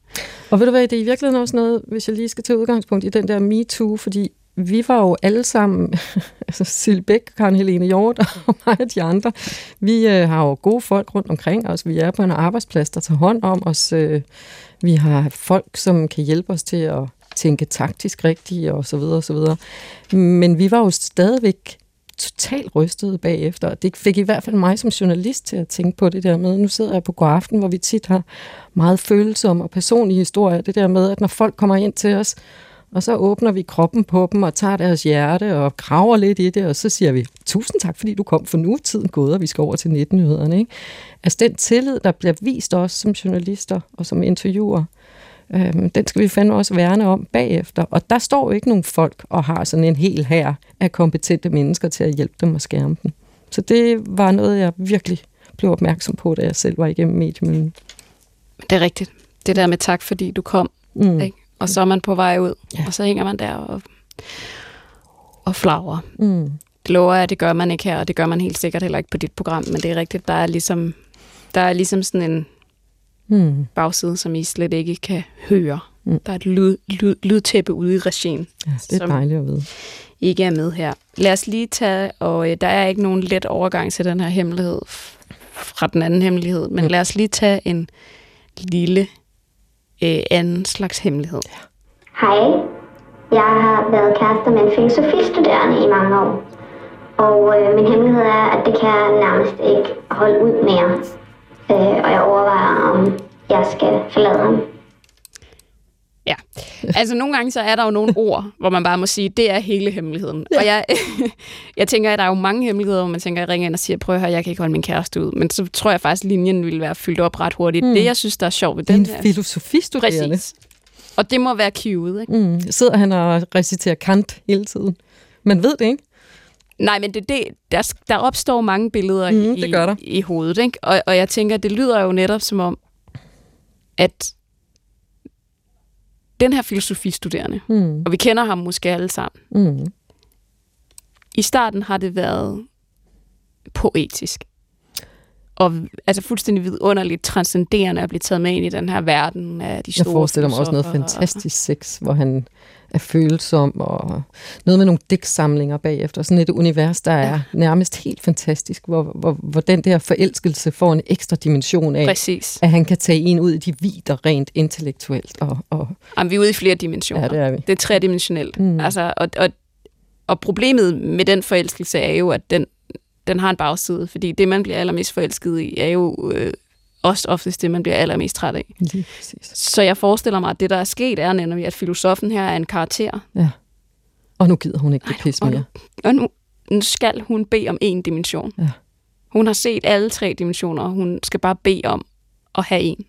Og ved du hvad, det er i virkeligheden også noget, hvis jeg lige skal tage udgangspunkt i den der MeToo, fordi vi var jo alle sammen, [LAUGHS] altså Sil Bæk, Karen Helene Hjort og [LAUGHS] mig og de andre, vi øh, har jo gode folk rundt omkring os. Vi er på en arbejdsplads, der tager hånd om os. Øh, vi har folk, som kan hjælpe os til at tænke taktisk rigtigt og så videre og så videre. Men vi var jo stadigvæk totalt rystet bagefter. Det fik i hvert fald mig som journalist til at tænke på det der med, nu sidder jeg på god aften, hvor vi tit har meget følsomme og personlige historier. Det der med, at når folk kommer ind til os, og så åbner vi kroppen på dem og tager deres hjerte og graver lidt i det, og så siger vi, tusind tak, fordi du kom, for nu er tiden gået, og vi skal over til 19-nyhederne. Ikke? Altså den tillid, der bliver vist os som journalister og som interviewer, Øhm, den skal vi fandme også værne om bagefter. Og der står jo ikke nogen folk og har sådan en hel her af kompetente mennesker til at hjælpe dem og skærme dem. Så det var noget, jeg virkelig blev opmærksom på, da jeg selv var igennem mediemøllen. Det er rigtigt. Det der med tak, fordi du kom. Mm. Ikke? Og så er man på vej ud, ja. og så hænger man der og, og flagrer. Mm. Det lover jeg, det gør man ikke her, og det gør man helt sikkert heller ikke på dit program, men det er rigtigt, der er ligesom, der er ligesom sådan en, mm. bagside, som I slet ikke kan høre. Mm. Der er et lyd, lyd, lydtæppe ude i regien. Ja, det er dejligt at vide. Ikke er med her. Lad os lige tage, og øh, der er ikke nogen let overgang til den her hemmelighed fra den anden hemmelighed, men mm. lad os lige tage en lille øh, anden slags hemmelighed. Ja. Hej, jeg har været kærester med en filosofistuderende i mange år. Og øh, min hemmelighed er, at det kan jeg nærmest ikke holde ud mere øh, og jeg overvejer, om jeg skal forlade ham. Ja, altså nogle gange så er der jo nogle ord, hvor man bare må sige, det er hele hemmeligheden. Ja. Og jeg, [LAUGHS] jeg tænker, at der er jo mange hemmeligheder, hvor man tænker, at jeg ringer ind og siger, prøv at høre, jeg kan ikke holde min kæreste ud. Men så tror jeg faktisk, at linjen ville være fyldt op ret hurtigt. Mm. Det, jeg synes, der er sjovt ved den en her. filosofistuderende. Præcis. Og det må være cueet, ikke? Mm. Sidder han og reciterer Kant hele tiden. Man ved det, ikke? Nej, men det, det, der, der opstår mange billeder mm, i, det gør der. i hovedet. Ikke? Og, og jeg tænker, det lyder jo netop som om, at den her filosofistuderende, mm. og vi kender ham måske alle sammen, mm. i starten har det været poetisk. Og altså fuldstændig vidunderligt transcenderende at blive taget med ind i den her verden af de store Jeg forestiller mig også noget fantastisk sex, hvor han er følsom, og noget med nogle digtsamlinger bagefter. Sådan et univers, der er ja. nærmest helt fantastisk, hvor, hvor, hvor den der forelskelse får en ekstra dimension af, Præcis. at han kan tage en ud i de vider rent intellektuelt. Og, og Jamen, vi er ude i flere dimensioner. Ja, det er vi. Det er tredimensionelt. Mm. Altså, og, og, og problemet med den forelskelse er jo, at den, den har en bagside, fordi det, man bliver allermest forelsket i, er jo øh, også oftest det, man bliver allermest træt af. Lige præcis. Så jeg forestiller mig, at det, der er sket, er nemlig, at filosofen her er en karakter. Ja. Og nu gider hun ikke det pis mere. Og nu, nu skal hun bede om en dimension. Ja. Hun har set alle tre dimensioner, og hun skal bare bede om at have en.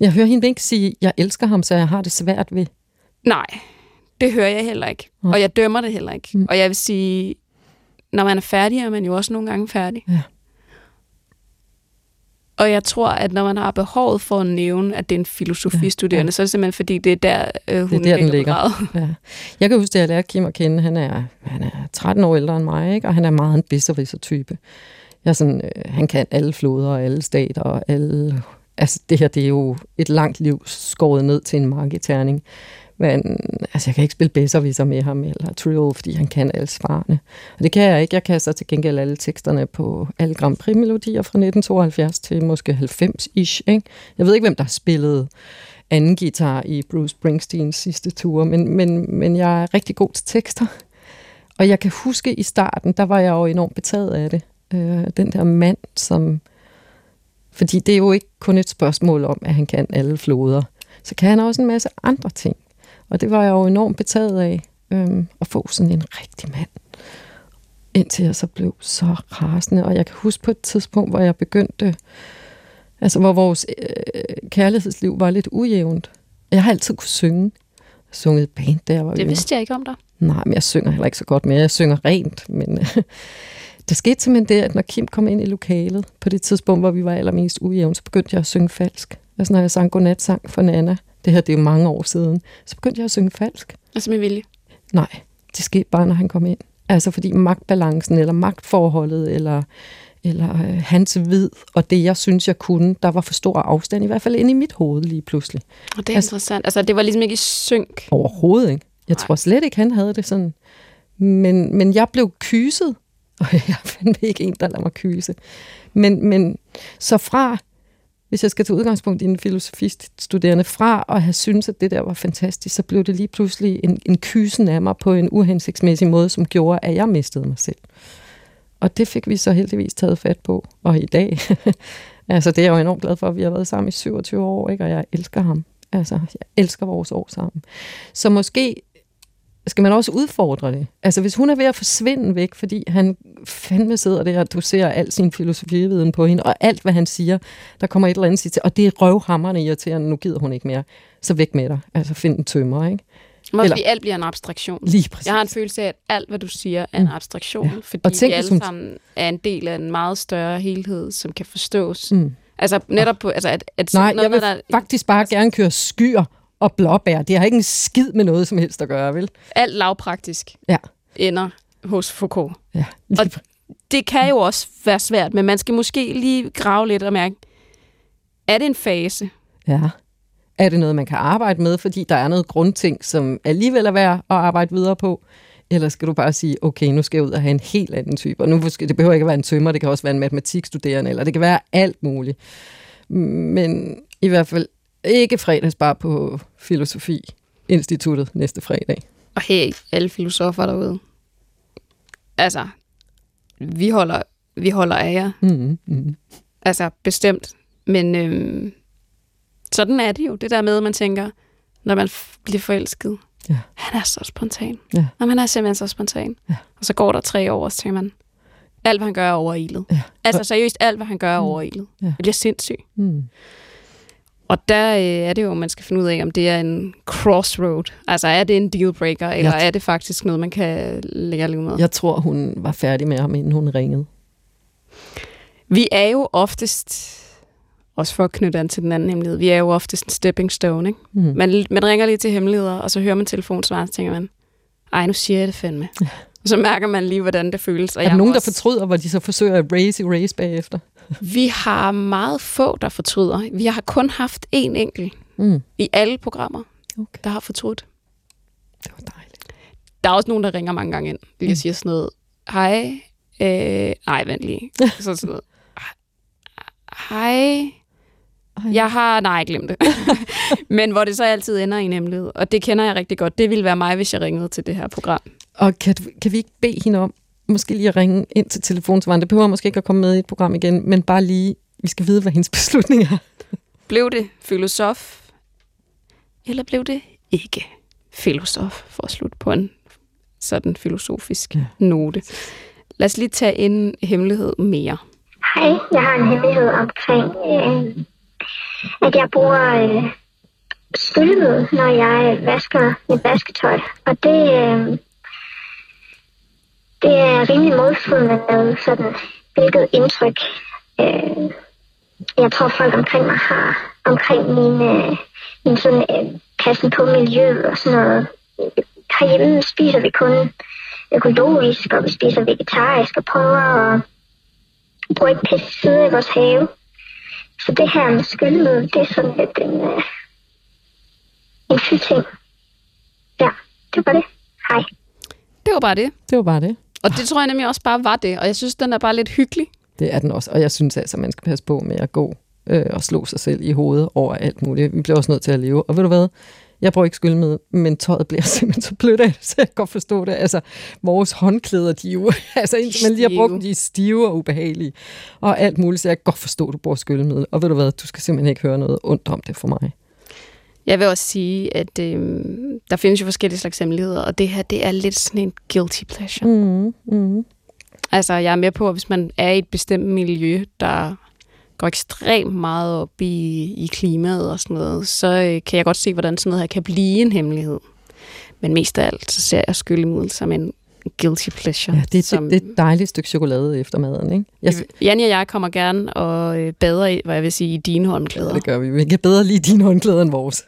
Jeg hører hende ikke sige, jeg elsker ham, så jeg har det svært ved. Nej, det hører jeg heller ikke. Ja. Og jeg dømmer det heller ikke. Mm. Og jeg vil sige, når man er færdig, er man jo også nogle gange færdig. Ja. Og jeg tror, at når man har behovet for at nævne, at det er en filosofistuderende, ja, ja. så er det simpelthen, fordi det er der, øh, hun det er der, den ligger. [LAUGHS] Ja. Jeg kan huske, at jeg lærte Kim at kende. Han er, han er 13 år ældre end mig, ikke? og han er meget en bisservisser type. Jeg er sådan, øh, han kan alle floder og alle stater og alle altså det her, det er jo et langt liv skåret ned til en marketerning. Men altså, jeg kan ikke spille bedre med ham eller Trill, fordi han kan alle svarene. Og det kan jeg ikke. Jeg kan så til gengæld alle teksterne på alle Grand Prix-melodier fra 1972 til måske 90-ish. Ikke? Jeg ved ikke, hvem der har spillet anden guitar i Bruce Springsteens sidste tur, men, men, men jeg er rigtig god til tekster. Og jeg kan huske i starten, der var jeg jo enormt betaget af det. Øh, den der mand, som... Fordi det er jo ikke kun et spørgsmål om, at han kan alle floder. Så kan han også en masse andre ting. Og det var jeg jo enormt betaget af, øhm, at få sådan en rigtig mand. Indtil jeg så blev så rasende. Og jeg kan huske på et tidspunkt, hvor jeg begyndte, altså hvor vores øh, kærlighedsliv var lidt ujævnt. Jeg har altid kunne synge. Jeg sunget et band, der var Det vidste jeg ikke om dig. Nej, men jeg synger heller ikke så godt mere. Jeg synger rent, men [LAUGHS] det skete simpelthen det, at når Kim kom ind i lokalet, på det tidspunkt, hvor vi var allermest ujævne, så begyndte jeg at synge falsk. Altså når jeg sang godnatsang for Nana, det her det er jo mange år siden, så begyndte jeg at synge falsk. Altså med vilje? Nej, det skete bare, når han kom ind. Altså fordi magtbalancen, eller magtforholdet, eller, eller øh, hans vid, og det, jeg synes, jeg kunne, der var for stor afstand, i hvert fald inde i mit hoved lige pludselig. Og det er altså, interessant. Altså, det var ligesom ikke i synk. Overhovedet ikke. Jeg Nej. tror slet ikke, han havde det sådan. Men, men jeg blev kyset, [LAUGHS] og jeg fandt ikke en, der lader mig kyse. Men, men så fra hvis jeg skal tage udgangspunkt i en filosofistuderende, fra at have syntes, at det der var fantastisk, så blev det lige pludselig en, en kysen af mig på en uhensigtsmæssig måde, som gjorde, at jeg mistede mig selv. Og det fik vi så heldigvis taget fat på. Og i dag, [LAUGHS] altså det er jeg jo enormt glad for, at vi har været sammen i 27 år, ikke? og jeg elsker ham. Altså, jeg elsker vores år sammen. Så måske skal man også udfordre det. Altså hvis hun er ved at forsvinde væk, fordi han fandme sidder der og doserer al sin filosofividen på hende, og alt hvad han siger, der kommer et eller andet til, og det er røvhammerne irriterende, nu gider hun ikke mere, så væk med dig. Altså find en tømmer, ikke? Måske Eller, alt bliver en abstraktion. Lige præcis. Jeg har en følelse af, at alt, hvad du siger, er en mm. abstraktion, ja. fordi og tænk, vi alle som... sammen er en del af en meget større helhed, som kan forstås. Mm. Altså netop på... Altså at, at Nej, noget, jeg vil der, faktisk bare altså, gerne køre skyer og blåbær. Det har ikke en skid med noget som helst at gøre, vel? Alt lavpraktisk ja. ender hos Foucault. Ja, og det kan jo også være svært, men man skal måske lige grave lidt og mærke, er det en fase? Ja. Er det noget, man kan arbejde med, fordi der er noget grundting, som alligevel er værd at arbejde videre på? Eller skal du bare sige, okay, nu skal jeg ud og have en helt anden type? Og nu, det behøver ikke at være en tømmer, det kan også være en matematikstuderende, eller det kan være alt muligt. Men i hvert fald ikke fredagsbar på Filosofi Instituttet næste fredag. Og hey, alle filosofer derude. Altså, vi holder, vi holder af jer. Mm, mm. Altså, bestemt. Men øhm, sådan er det jo, det der med, at man tænker, når man bliver forelsket. Ja. Han er så spontan. Ja. Når man er simpelthen så spontan. Ja. Og så går der tre år, og så tænker man, alt hvad han gør er overilet. Ja. Altså seriøst, alt hvad han gør er mm. overilet. Ja. Det bliver sindssygt. Mm. Og der øh, er det jo, man skal finde ud af, om det er en crossroad. Altså er det en dealbreaker, eller er det faktisk noget, man kan lægge liv med? Jeg tror, hun var færdig med ham, inden hun ringede. Vi er jo oftest, også for at knytte an til den anden hemmelighed, vi er jo oftest en stepping stone. Ikke? Mm. Man, man ringer lige til hemmeligheder, og så hører man telefonsvaret, og tænker man, ej, nu siger jeg det fandme. Ja. Så mærker man lige, hvordan det føles. Og er der nogen, også... der fortryder, hvor de så forsøger at race i race bagefter? Vi har meget få, der fortryder. Vi har kun haft én enkelt mm. i alle programmer, okay. der har fortrudt. Det var dejligt. Der er også nogen, der ringer mange gange ind. Vi mm. siger sådan noget, hej, øh, nej, vent lige. [LAUGHS] Så sådan noget, hej, jeg har, nej, glemt det. [LAUGHS] Men hvor det så altid ender i en hemmelighed. Og det kender jeg rigtig godt. Det ville være mig, hvis jeg ringede til det her program. Og kan, kan vi ikke bede hende om, måske lige at ringe ind til telefonsvaren. Det behøver måske ikke at komme med i et program igen, men bare lige, vi skal vide, hvad hendes [LAUGHS] beslutning er. Blev det filosof, eller blev det ikke filosof, for at slutte på en sådan filosofisk ja. note. Lad os lige tage en hemmelighed mere. Hej, jeg har en hemmelighed omkring, øh, at jeg bruger øh, skyllemiddel, når jeg vasker mit vasketøj. Og det, øh, det er rimelig modstridende med sådan, hvilket indtryk øh, jeg tror folk omkring mig har omkring min, øh, min sådan, øh, passen på miljøet og sådan noget. Herhjemme spiser vi kun økologisk, og vi spiser vegetarisk og prøver at bruge ikke pesticider i vores have. Så det her med skyldmiddel, det er sådan lidt en, øh, en fy ting. Ja, det var det. Hej. Det var bare det. Det var bare det. Og det tror jeg nemlig også bare var det. Og jeg synes, den er bare lidt hyggelig. Det er den også. Og jeg synes altså, man skal passe på med at gå øh, og slå sig selv i hovedet over alt muligt. Vi bliver også nødt til at leve. Og ved du hvad? Jeg bruger ikke skyldmiddel, men tøjet bliver [LAUGHS] simpelthen så blødt af det, så jeg kan godt forstå det. Altså, vores håndklæder, de er jo, [LAUGHS] altså indtil man lige har brugt dem, de er stive og ubehagelige, og alt muligt, så jeg kan godt forstå, at du bruger skyldmiddel. Og ved du hvad, du skal simpelthen ikke høre noget ondt om det for mig. Jeg vil også sige, at øh, der findes jo forskellige slags hemmeligheder, og det her, det er lidt sådan en guilty pleasure. Mm, mm. Altså, jeg er med på, at hvis man er i et bestemt miljø, der går ekstremt meget op i, i klimaet og sådan noget, så øh, kan jeg godt se, hvordan sådan noget her kan blive en hemmelighed. Men mest af alt, så ser jeg skyldemiddel som en guilty pleasure. Ja, det, er, som, det, det er et dejligt stykke chokolade efter maden, ikke? Jeg, Janne og jeg kommer gerne og øh, bader i, hvad jeg vil sige, i dine håndklæder. det gør vi. Vi kan bedre lide dine håndklæder end vores.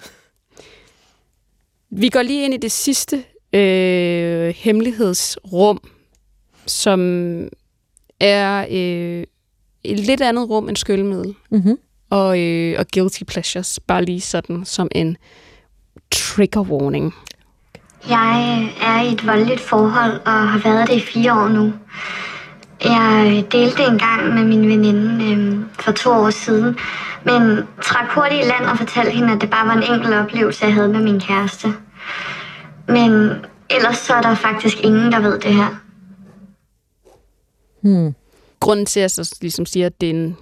Vi går lige ind i det sidste øh, hemmelighedsrum, som er øh, et lidt andet rum end skyldmiddel Mm-hmm. og, øh, og guilty pleasures, bare lige sådan som en trigger warning. Jeg er i et voldeligt forhold og har været det i fire år nu. Jeg delte en gang med min veninde øh, for to år siden, men trak hurtigt i land og fortalte hende, at det bare var en enkelt oplevelse, jeg havde med min kæreste. Men ellers så er der faktisk ingen, der ved det her. Hmm. Grunden til, at jeg så ligesom siger, at det er en,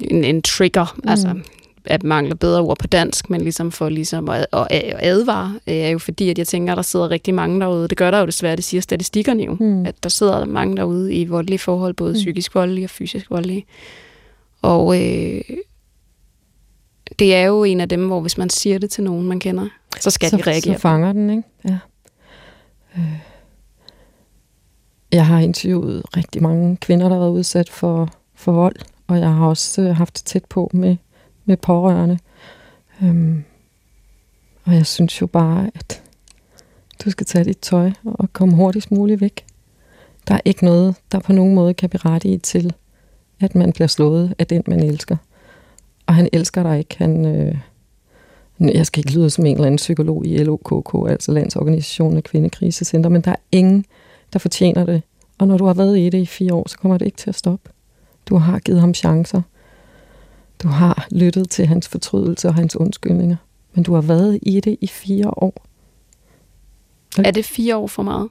en, en trigger, mm. altså at mangler bedre ord på dansk, men ligesom for ligesom at, at, at advare, øh, er jo fordi, at jeg tænker, at der sidder rigtig mange derude. Det gør der jo desværre, det siger statistikkerne jo, Mm. at der sidder mange derude i voldelige forhold, både psykisk voldelige og fysisk voldelige. Og øh, det er jo en af dem, hvor hvis man siger det til nogen, man kender, så skal så, de reagere. Så fanger den, ikke? Ja. Øh. Jeg har interviewet rigtig mange kvinder, der har været udsat for, for vold, og jeg har også øh, haft det tæt på med, med pårørende. Øhm. Og jeg synes jo bare, at du skal tage dit tøj og komme hurtigst muligt væk. Der er ikke noget, der på nogen måde kan berettige til, at man bliver slået af den, man elsker. Og han elsker dig ikke. Han, øh, jeg skal ikke lyde som en eller anden psykolog i LOKK, altså Landsorganisationen af Kvindekrisecenter, men der er ingen, der fortjener det. Og når du har været i det i fire år, så kommer det ikke til at stoppe. Du har givet ham chancer. Du har lyttet til hans fortrydelse og hans undskyldninger. Men du har været i det i fire år. Er det fire år for meget?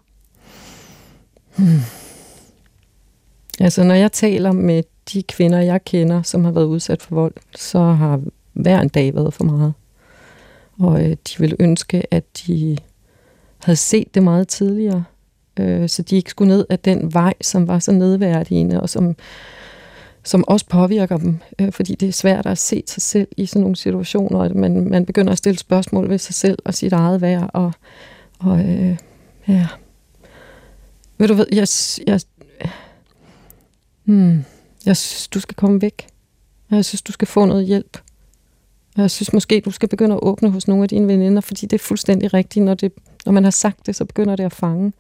Altså, når jeg taler med de kvinder, jeg kender, som har været udsat for vold, så har hver en dag været for meget. Og øh, de vil ønske, at de havde set det meget tidligere, øh, så de ikke skulle ned af den vej, som var så nedværdigende, og som, som også påvirker dem, øh, fordi det er svært at se sig selv i sådan nogle situationer, at man, man begynder at stille spørgsmål ved sig selv og sit eget værd, og, og øh, ja... Ved du hvad, jeg, jeg, Hmm. Jeg synes, du skal komme væk. Jeg synes, du skal få noget hjælp. Jeg synes måske, du skal begynde at åbne hos nogle af dine veninder, fordi det er fuldstændig rigtigt. Når, det, når man har sagt det, så begynder det at fange.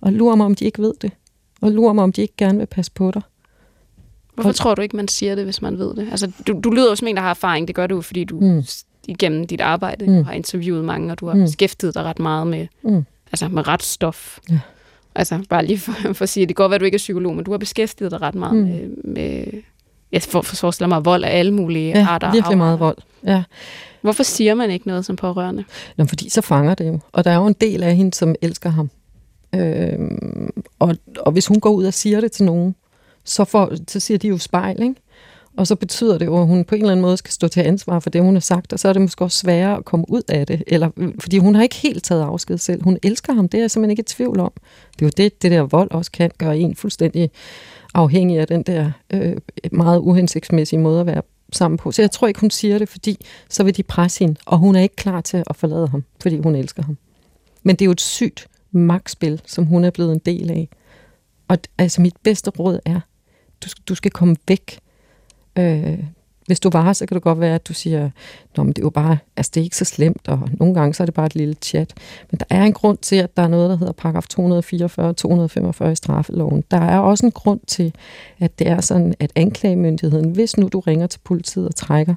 Og lurer mig, om de ikke ved det. Og lurer mig, om de ikke gerne vil passe på dig. Hvorfor tror du ikke, man siger det, hvis man ved det? Altså, du, du lyder jo som en, der har erfaring. Det gør du fordi du Mm. igennem dit arbejde Mm. har interviewet mange, og du har Mm. beskæftiget dig ret meget med, Mm. altså med retsstof. Ja. Altså, bare lige for, for at sige, det kan godt være, at du ikke er psykolog, men du har beskæftiget dig ret meget Mm. med, med jeg for, for, forestiller mig, vold af alle mulige Ja, arter. virkelig meget vold. Ja. Hvorfor siger man ikke noget som pårørende? Nå, fordi så fanger det jo. Og der er jo en del af hende, som elsker ham. Øhm, og, og hvis hun går ud og siger det til nogen, så, får, så siger de jo spejl, ikke? Og så betyder det jo, at hun på en eller anden måde skal stå til ansvar for det, hun har sagt, og så er det måske også sværere at komme ud af det. Eller, fordi hun har ikke helt taget afsked selv. Hun elsker ham, det er jeg simpelthen ikke i tvivl om. Det er jo det, det der vold også kan gøre en fuldstændig afhængig af den der øh, meget uhensigtsmæssige måde at være sammen på. Så jeg tror ikke, hun siger det, fordi så vil de presse hende, og hun er ikke klar til at forlade ham, fordi hun elsker ham. Men det er jo et sygt magtspil, som hun er blevet en del af. Og altså mit bedste råd er, du, du skal komme væk. Øh, Hvis du var, så kan det godt være, at du siger, Nå, men det er jo bare, altså det er ikke så slemt, og nogle gange så er det bare et lille chat. Men der er en grund til, at der er noget, der hedder paragraf 244 og 245 i straffeloven. Der er også en grund til, at det er sådan, at anklagemyndigheden, hvis nu du ringer til politiet og trækker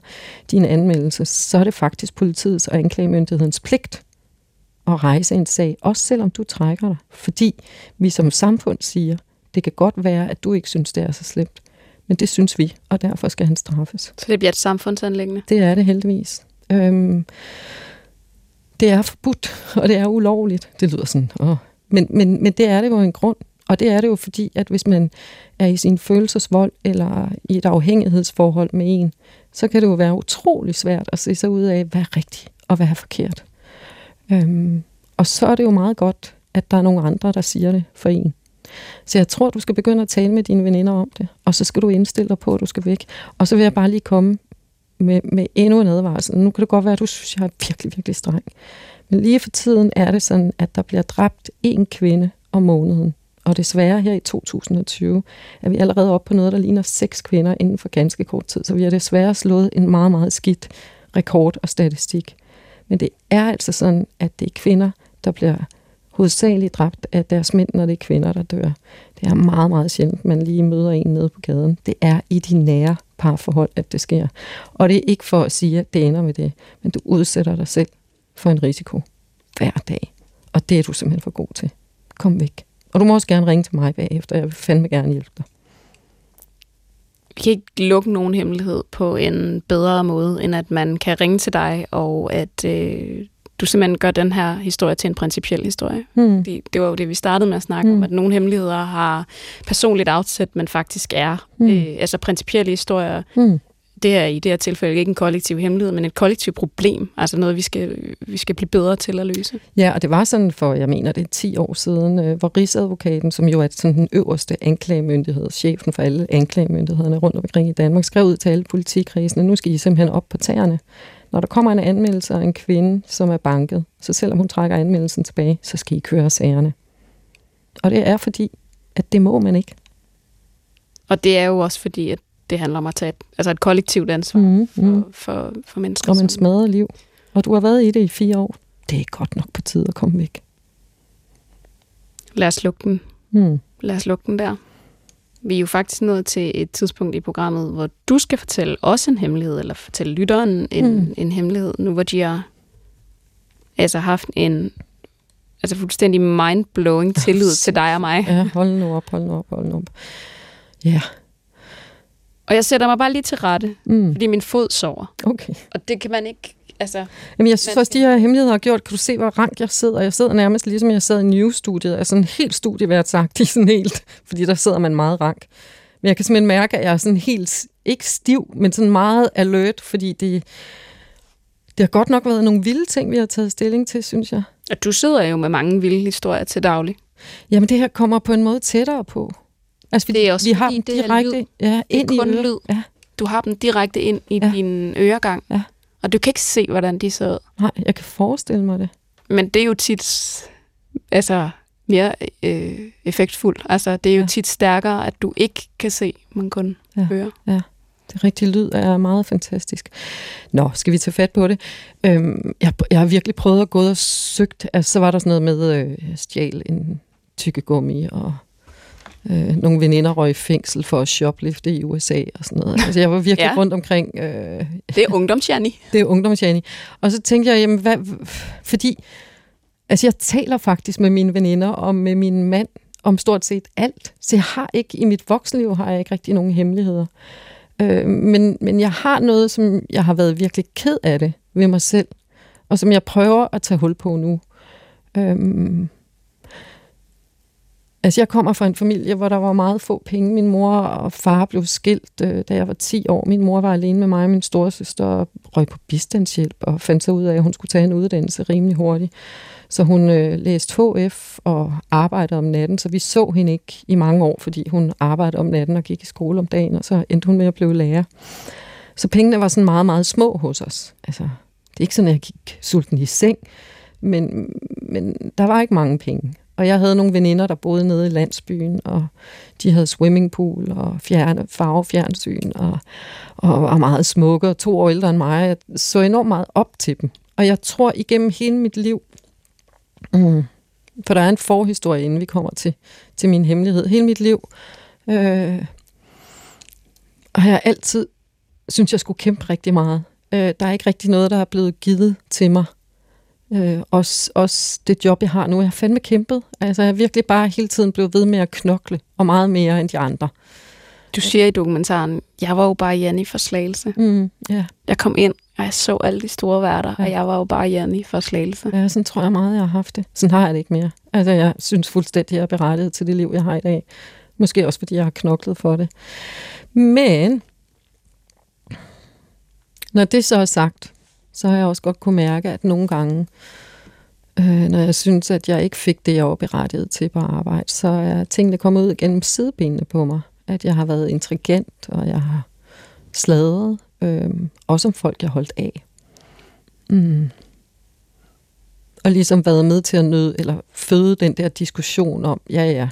din anmeldelse, så er det faktisk politiets og anklagemyndighedens pligt at rejse en sag, også selvom du trækker dig. Fordi vi som samfund siger, det kan godt være, at du ikke synes, det er så slemt. Men det synes vi, og derfor skal han straffes. Så det bliver et samfundsanlæggende? Det er det heldigvis. Øhm, det er forbudt, og det er ulovligt. Det lyder sådan. Åh. Men, men, men det er det jo en grund. Og det er det jo fordi, at hvis man er i sin følelsesvold eller i et afhængighedsforhold med en, så kan det jo være utrolig svært at se sig ud af, hvad er rigtigt og hvad er forkert. Øhm, og så er det jo meget godt, at der er nogle andre, der siger det for en. Så jeg tror, du skal begynde at tale med dine veninder om det, og så skal du indstille dig på, at du skal væk. Og så vil jeg bare lige komme med, med endnu en advarsel. Nu kan det godt være, at du synes, at jeg er virkelig, virkelig streng. Men lige for tiden er det sådan, at der bliver dræbt en kvinde om måneden. Og desværre her i 2020 er vi allerede oppe på noget, der ligner seks kvinder inden for ganske kort tid. Så vi har desværre slået en meget, meget skidt rekord og statistik. Men det er altså sådan, at det er kvinder, der bliver hovedsageligt dræbt af deres mænd, når det er kvinder, der dør. Det er meget, meget sjældent, man lige møder en nede på gaden. Det er i de nære parforhold, at det sker. Og det er ikke for at sige, at det ender med det, men du udsætter dig selv for en risiko hver dag. Og det er du simpelthen for god til. Kom væk. Og du må også gerne ringe til mig bagefter. Jeg vil fandme gerne hjælpe dig. Vi kan ikke lukke nogen hemmelighed på en bedre måde, end at man kan ringe til dig, og at øh, du simpelthen gør den her historie til en principiel historie. Hmm. Det, det var jo det, vi startede med at snakke hmm. om, at nogle hemmeligheder har personligt afsæt, men faktisk er hmm. øh, altså principielle historier. Hmm. Det er i det her tilfælde ikke en kollektiv hemmelighed, men et kollektivt problem. Altså noget, vi skal, vi skal blive bedre til at løse. Ja, og det var sådan for, jeg mener, det er 10 år siden, øh, hvor Rigsadvokaten, som jo er sådan den øverste anklagemyndighed, chefen for alle anklagemyndighederne rundt omkring i Danmark, skrev ud til alle politikredsene, nu skal I simpelthen op på tæerne. Når der kommer en anmeldelse af en kvinde, som er banket, så selvom hun trækker anmeldelsen tilbage, så skal I køre sagerne. Og det er fordi, at det må man ikke. Og det er jo også fordi, at det handler om at tage et, altså et kollektivt ansvar Mhm, for, mhm. for, for mennesker. Om en som- smadret liv. Og du har været i det i fire år. Det er godt nok på tide at komme væk. Lad os lukke den. Hmm. Lad os lukke den der. Vi er jo faktisk nået til et tidspunkt i programmet, hvor du skal fortælle os en hemmelighed, eller fortælle lytteren en, Mm. en hemmelighed, nu hvor de har altså haft en altså fuldstændig mind-blowing tillid til dig og mig. Ja, hold nu op, hold nu op, hold nu op. Ja, Og jeg sætter mig bare lige til rette, mm. fordi min fod sover. okay. Og det kan man ikke, altså... Jamen, jeg synes Men- også, de her hemmeligheder har gjort, kan du se, hvor rank jeg sidder? Jeg sidder nærmest ligesom jeg sad i News-studiet, altså sådan helt studieværtsagtig, [LAUGHS] sådan helt, fordi der sidder man meget rank. Men jeg kan simpelthen mærke, at jeg er sådan helt, ikke stiv, men sådan meget alert, fordi det, det har godt nok været nogle vilde ting, vi har taget stilling til, synes jeg. Og du sidder jo med mange vilde historier til daglig. Jamen, det her kommer på en måde tættere på. Altså, Det er også vi har fordi, dem det er direkte lyd. ja, Det er ind i kun øret. lyd. Ja, Du har dem direkte ind i ja. din øregang. Ja. Og du kan ikke se, hvordan de ser ud. nej, jeg kan forestille mig det. Men det er jo tit altså, mere øh, effektfuldt. Altså, det er jo Ja. ja. tit stærkere, at du ikke kan se, men kun Ja. ja. høre. Det rigtige lyd er meget fantastisk. Nå, skal vi tage fat på det? Øhm, jeg, jeg har virkelig prøvet at gå og søgt. Altså, så var der sådan noget med øh, stjæl en tykkegummi, og øh, nogle veninder røg i fængsel for at shoplifte i USA og sådan noget. Altså, jeg var virkelig ja. Rundt omkring. Øh, Det er ungdomsjani. [LAUGHS] det er ungdomsjani. Og så tænkte jeg, jamen, hvad, fordi altså, jeg taler faktisk med mine veninder og med min mand om stort set alt. Så jeg har ikke, i mit voksenliv har jeg ikke rigtig nogen hemmeligheder. Øh, men, men jeg har noget, som jeg har været virkelig ked af det ved mig selv, og som jeg prøver at tage hul på nu. Øhm, altså jeg kommer fra en familie, hvor der var meget få penge. Min mor og far blev skilt, øh, da jeg var 10 år. Min mor var alene med mig og min storesøster og røg på bistandshjælp og fandt så ud af, at hun skulle tage en uddannelse rimelig hurtigt. Så hun øh, læste HF og arbejdede om natten, så vi så hende ikke i mange år, fordi hun arbejdede om natten og gik i skole om dagen, og så endte hun med at blive lærer. Så pengene var sådan meget, meget små hos os. Altså, det er ikke sådan, at jeg gik sulten i seng, men, men der var ikke mange penge. Og jeg havde nogle veninder, der boede nede i landsbyen, og de havde swimmingpool og fjerne, farvefjernsyn, og, og var meget smukke, og to år ældre end mig. Jeg så enormt meget op til dem. Og jeg tror igennem hele mit liv, mm, for der er en forhistorie, inden vi kommer til, til min hemmelighed. Hele mit liv øh, har jeg altid synes jeg skulle kæmpe rigtig meget. Øh, der er ikke rigtig noget, der er blevet givet til mig. Øh, også, også det job, jeg har nu. Jeg har fandme kæmpet. Altså, jeg er virkelig bare hele tiden blevet ved med at knokle, og meget mere end de andre. Du siger i dokumentaren, jeg var jo bare Janni for Slagelse. Mm, ja. Jeg kom ind, og jeg så alle de store værter, ja. og jeg var jo bare Janni for Slagelse. ja, sådan tror jeg meget, jeg har haft det. Sådan har jeg det ikke mere. Altså, jeg synes fuldstændig, jeg er berettiget til det liv, jeg har i dag. Måske også, fordi jeg har knoklet for det. Men, når det så er sagt, så har jeg også godt kunne mærke, at nogle gange, øh, når jeg synes, at jeg ikke fik det, jeg var berettiget til på arbejde, så er tingene kommet ud gennem sidebenene på mig. At jeg har været intelligent, og jeg har sladret, øh, også om folk, jeg holdt af. Mm. Og ligesom været med til at nøde, eller føde den der diskussion om, ja ja,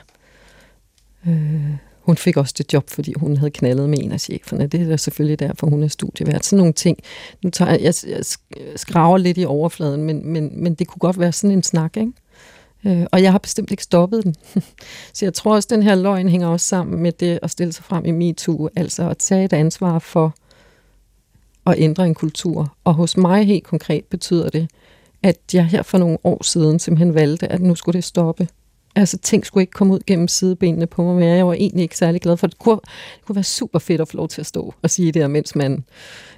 øh, hun fik også det job, fordi hun havde knaldet med en af cheferne. Det er da selvfølgelig derfor, hun er studievært. Sådan nogle ting. Nu tager jeg, jeg, jeg skraver lidt i overfladen, men, men, men det kunne godt være sådan en snak, ikke? Øh, og jeg har bestemt ikke stoppet den. [LAUGHS] Så jeg tror også, at den her løgn hænger også sammen med det at stille sig frem i MeToo, altså at tage et ansvar for at ændre en kultur. Og hos mig helt konkret betyder det, at jeg her for nogle år siden simpelthen valgte, at nu skulle det stoppe. Altså, ting skulle ikke komme ud gennem sidebenene på mig, men jeg var egentlig ikke særlig glad for det. Kunne, det kunne være super fedt at få lov til at stå og sige det, mens man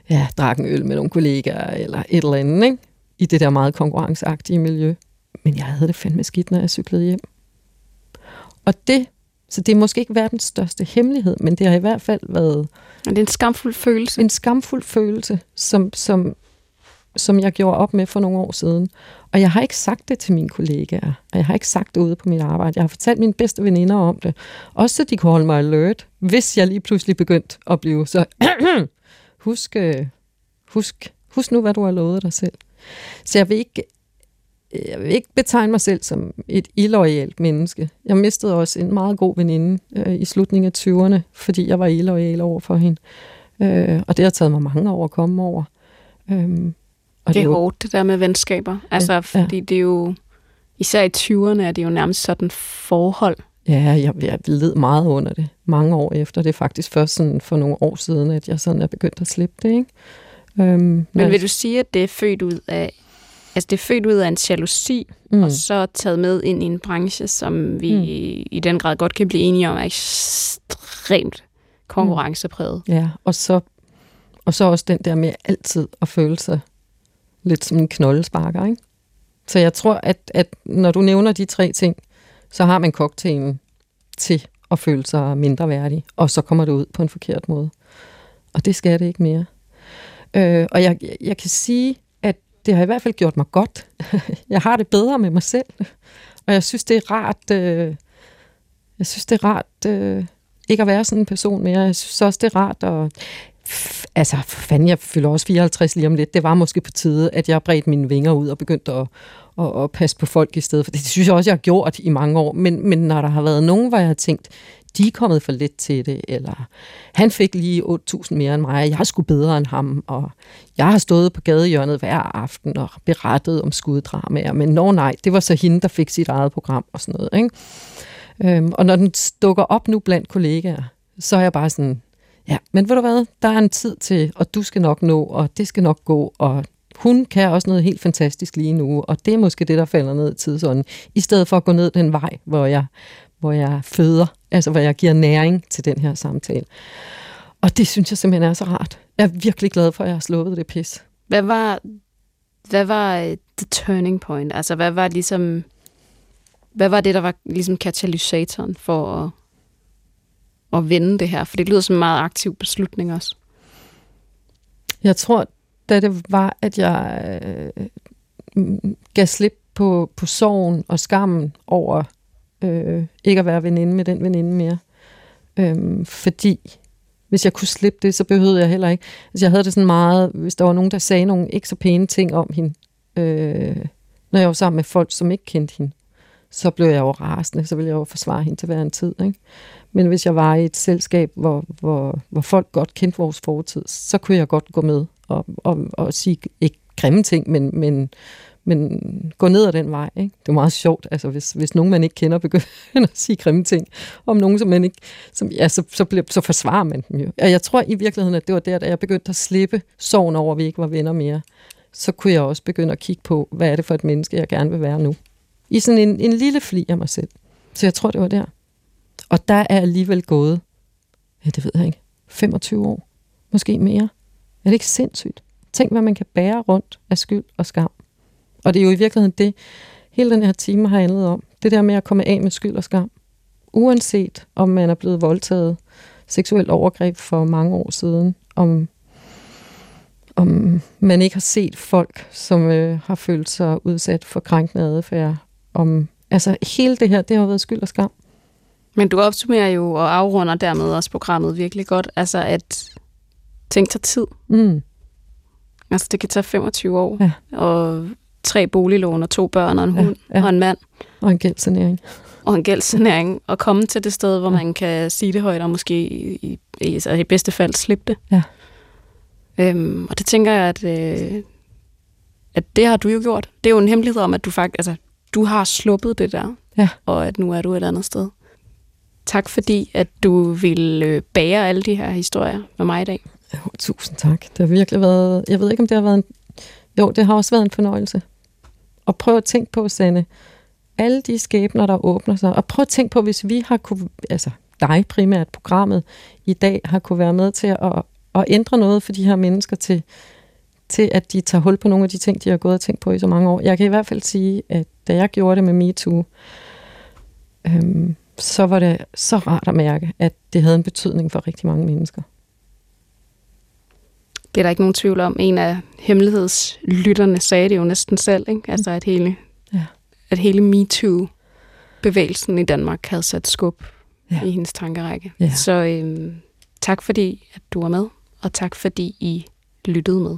ja, drak en øl med nogle kollegaer, eller et eller andet, ikke? i det der meget konkurrenceagtige miljø. Men jeg havde det fandme skidt, når jeg cyklede hjem. Og det, så det er måske ikke verdens største hemmelighed, men det har i hvert fald været... Og det er en skamfuld følelse. En skamfuld følelse, som, som, som jeg gjorde op med for nogle år siden. Og jeg har ikke sagt det til mine kollegaer, og jeg har ikke sagt det ude på mit arbejde. Jeg har fortalt mine bedste veninder om det. Også så de kunne holde mig alert, hvis jeg lige pludselig begyndte at blive så... [CLEARS THROAT] husk, øh, husk, husk nu, hvad du har lovet dig selv. Så jeg vil ikke, jeg vil ikke betegne mig selv som et illoyalt menneske. Jeg mistede også en meget god veninde øh, i slutningen af 20'erne, fordi jeg var illoyal over for hende. Øh, og det har taget mig mange år at komme over. Øh, og det er jo, hårdt, det der med venskaber. Altså, ja, fordi det er jo... Især i 20'erne er det jo nærmest sådan forhold. Ja, jeg, jeg led meget under det mange år efter. Det er faktisk først sådan for nogle år siden, at jeg sådan er begyndt at slippe det. Ikke? Øhm, men vil du sige, at det er født ud af Altså det er født ud af en jalousi, mm. og så taget med ind i en branche, som vi mm. i den grad godt kan blive enige om er ekstremt konkurrencepræget. Mm. Ja, og så, og så også den der med altid at føle sig lidt som en knoldesparker, ikke? Så jeg tror, at, at når du nævner de tre ting, så har man cocktailen til at føle sig mindre værdig, og så kommer det ud på en forkert måde. Og det skal det ikke mere. Øh, og jeg, jeg kan sige, at det har i hvert fald gjort mig godt. [LAUGHS] jeg har det bedre med mig selv, og jeg synes, det er rart, øh, jeg synes, det er rart øh, ikke at være sådan en person mere. Jeg synes også, det er rart at altså, fanden, jeg fylder også 54 lige om lidt. Det var måske på tide, at jeg bredte mine vinger ud og begyndte at, at, at passe på folk i stedet for det. Det synes jeg også, jeg har gjort i mange år. Men, men når der har været nogen, hvor jeg har tænkt, de er kommet for lidt til det, eller han fik lige 8.000 mere end mig, jeg er sgu bedre end ham, og jeg har stået på gadehjørnet hver aften og berettet om skuddramaer, men nå nej, det var så hende, der fik sit eget program og sådan noget. Ikke? Øhm, og når den dukker op nu blandt kollegaer, så er jeg bare sådan, Ja, men ved du hvad, der er en tid til, og du skal nok nå, og det skal nok gå, og hun kan også noget helt fantastisk lige nu, og det er måske det, der falder ned i tidsånden, i stedet for at gå ned den vej, hvor jeg, hvor jeg føder, altså hvor jeg giver næring til den her samtale. Og det synes jeg simpelthen er så rart. Jeg er virkelig glad for, at jeg har sluppet det pis. Hvad var, hvad var øh, the turning point? Altså, hvad var ligesom, hvad var det, der var ligesom katalysatoren for at at vende det her? For det lyder som en meget aktiv beslutning også. Jeg tror, da det var, at jeg øh, gav slip på, på sorgen og skammen over øh, ikke at være veninde med den veninde mere. Øh, fordi hvis jeg kunne slippe det, så behøvede jeg heller ikke. Altså jeg havde det sådan meget, hvis der var nogen, der sagde nogle ikke så pæne ting om hende, øh, når jeg var sammen med folk, som ikke kendte hende, så blev jeg jo rasende, så ville jeg jo forsvare hende til hver en tid. Ikke? Men hvis jeg var i et selskab, hvor, hvor, hvor folk godt kendte vores fortid, så kunne jeg godt gå med og, og, og sige, ikke grimme ting, men, men, men gå ned ad den vej. Ikke? Det er meget sjovt, altså, hvis, hvis nogen, man ikke kender, begynder [LAUGHS] at sige grimme ting om nogen, som man ikke... Som, ja, så, så, bliver, så forsvarer man dem jo. Og jeg tror i virkeligheden, at det var der, da jeg begyndte at slippe sorgen over, at vi ikke var venner mere. Så kunne jeg også begynde at kigge på, hvad er det for et menneske, jeg gerne vil være nu. I sådan en, en lille fli af mig selv. Så jeg tror, det var der. Og der er alligevel gået, ja, det ved jeg ikke, 25 år. Måske mere. Er det ikke sindssygt? Tænk, hvad man kan bære rundt af skyld og skam. Og det er jo i virkeligheden det, hele den her time har handlet om. Det der med at komme af med skyld og skam. Uanset om man er blevet voldtaget seksuelt overgreb for mange år siden, om, om man ikke har set folk, som øh, har følt sig udsat for krænkende adfærd. Om, altså hele det her, det har været skyld og skam. Men du opsummerer jo og afrunder dermed også programmet virkelig godt. Altså at ting tager tid. Mm. Altså det kan tage 25 år. Ja. Og tre boliglån og to børn og en hund ja. og en mand. Og en gældsanering. Og en gældsanering. Og komme til det sted, hvor ja. man kan sige det højt og måske i, i, altså i bedste fald slippe det. Ja. Øhm, og det tænker jeg, at, øh, at det har du jo gjort. Det er jo en hemmelighed om, at du faktisk, altså, du har sluppet det der. Ja. Og at nu er du et andet sted. Tak fordi, at du ville øh, bære alle de her historier med mig i dag. Jo, tusind tak. Det har virkelig været, jeg ved ikke, om det har været en, jo, det har også været en fornøjelse. Og prøv at tænke på, Sanne, alle de skæbner, der åbner sig, og prøv at tænke på, hvis vi har kunne, altså dig primært, programmet i dag, har kunne være med til at, at ændre noget for de her mennesker til, til, at de tager hul på nogle af de ting, de har gået og tænkt på i så mange år. Jeg kan i hvert fald sige, at da jeg gjorde det med MeToo, øhm, så var det så rart at mærke, at det havde en betydning for rigtig mange mennesker. Det er der ikke nogen tvivl om. En af hemmelighedslytterne sagde det jo næsten selv, ikke? Altså at hele, ja. at hele MeToo-bevægelsen i Danmark havde sat skub ja. i hendes tankerække. Ja. Så øhm, tak fordi, at du var med, og tak fordi I lyttede med.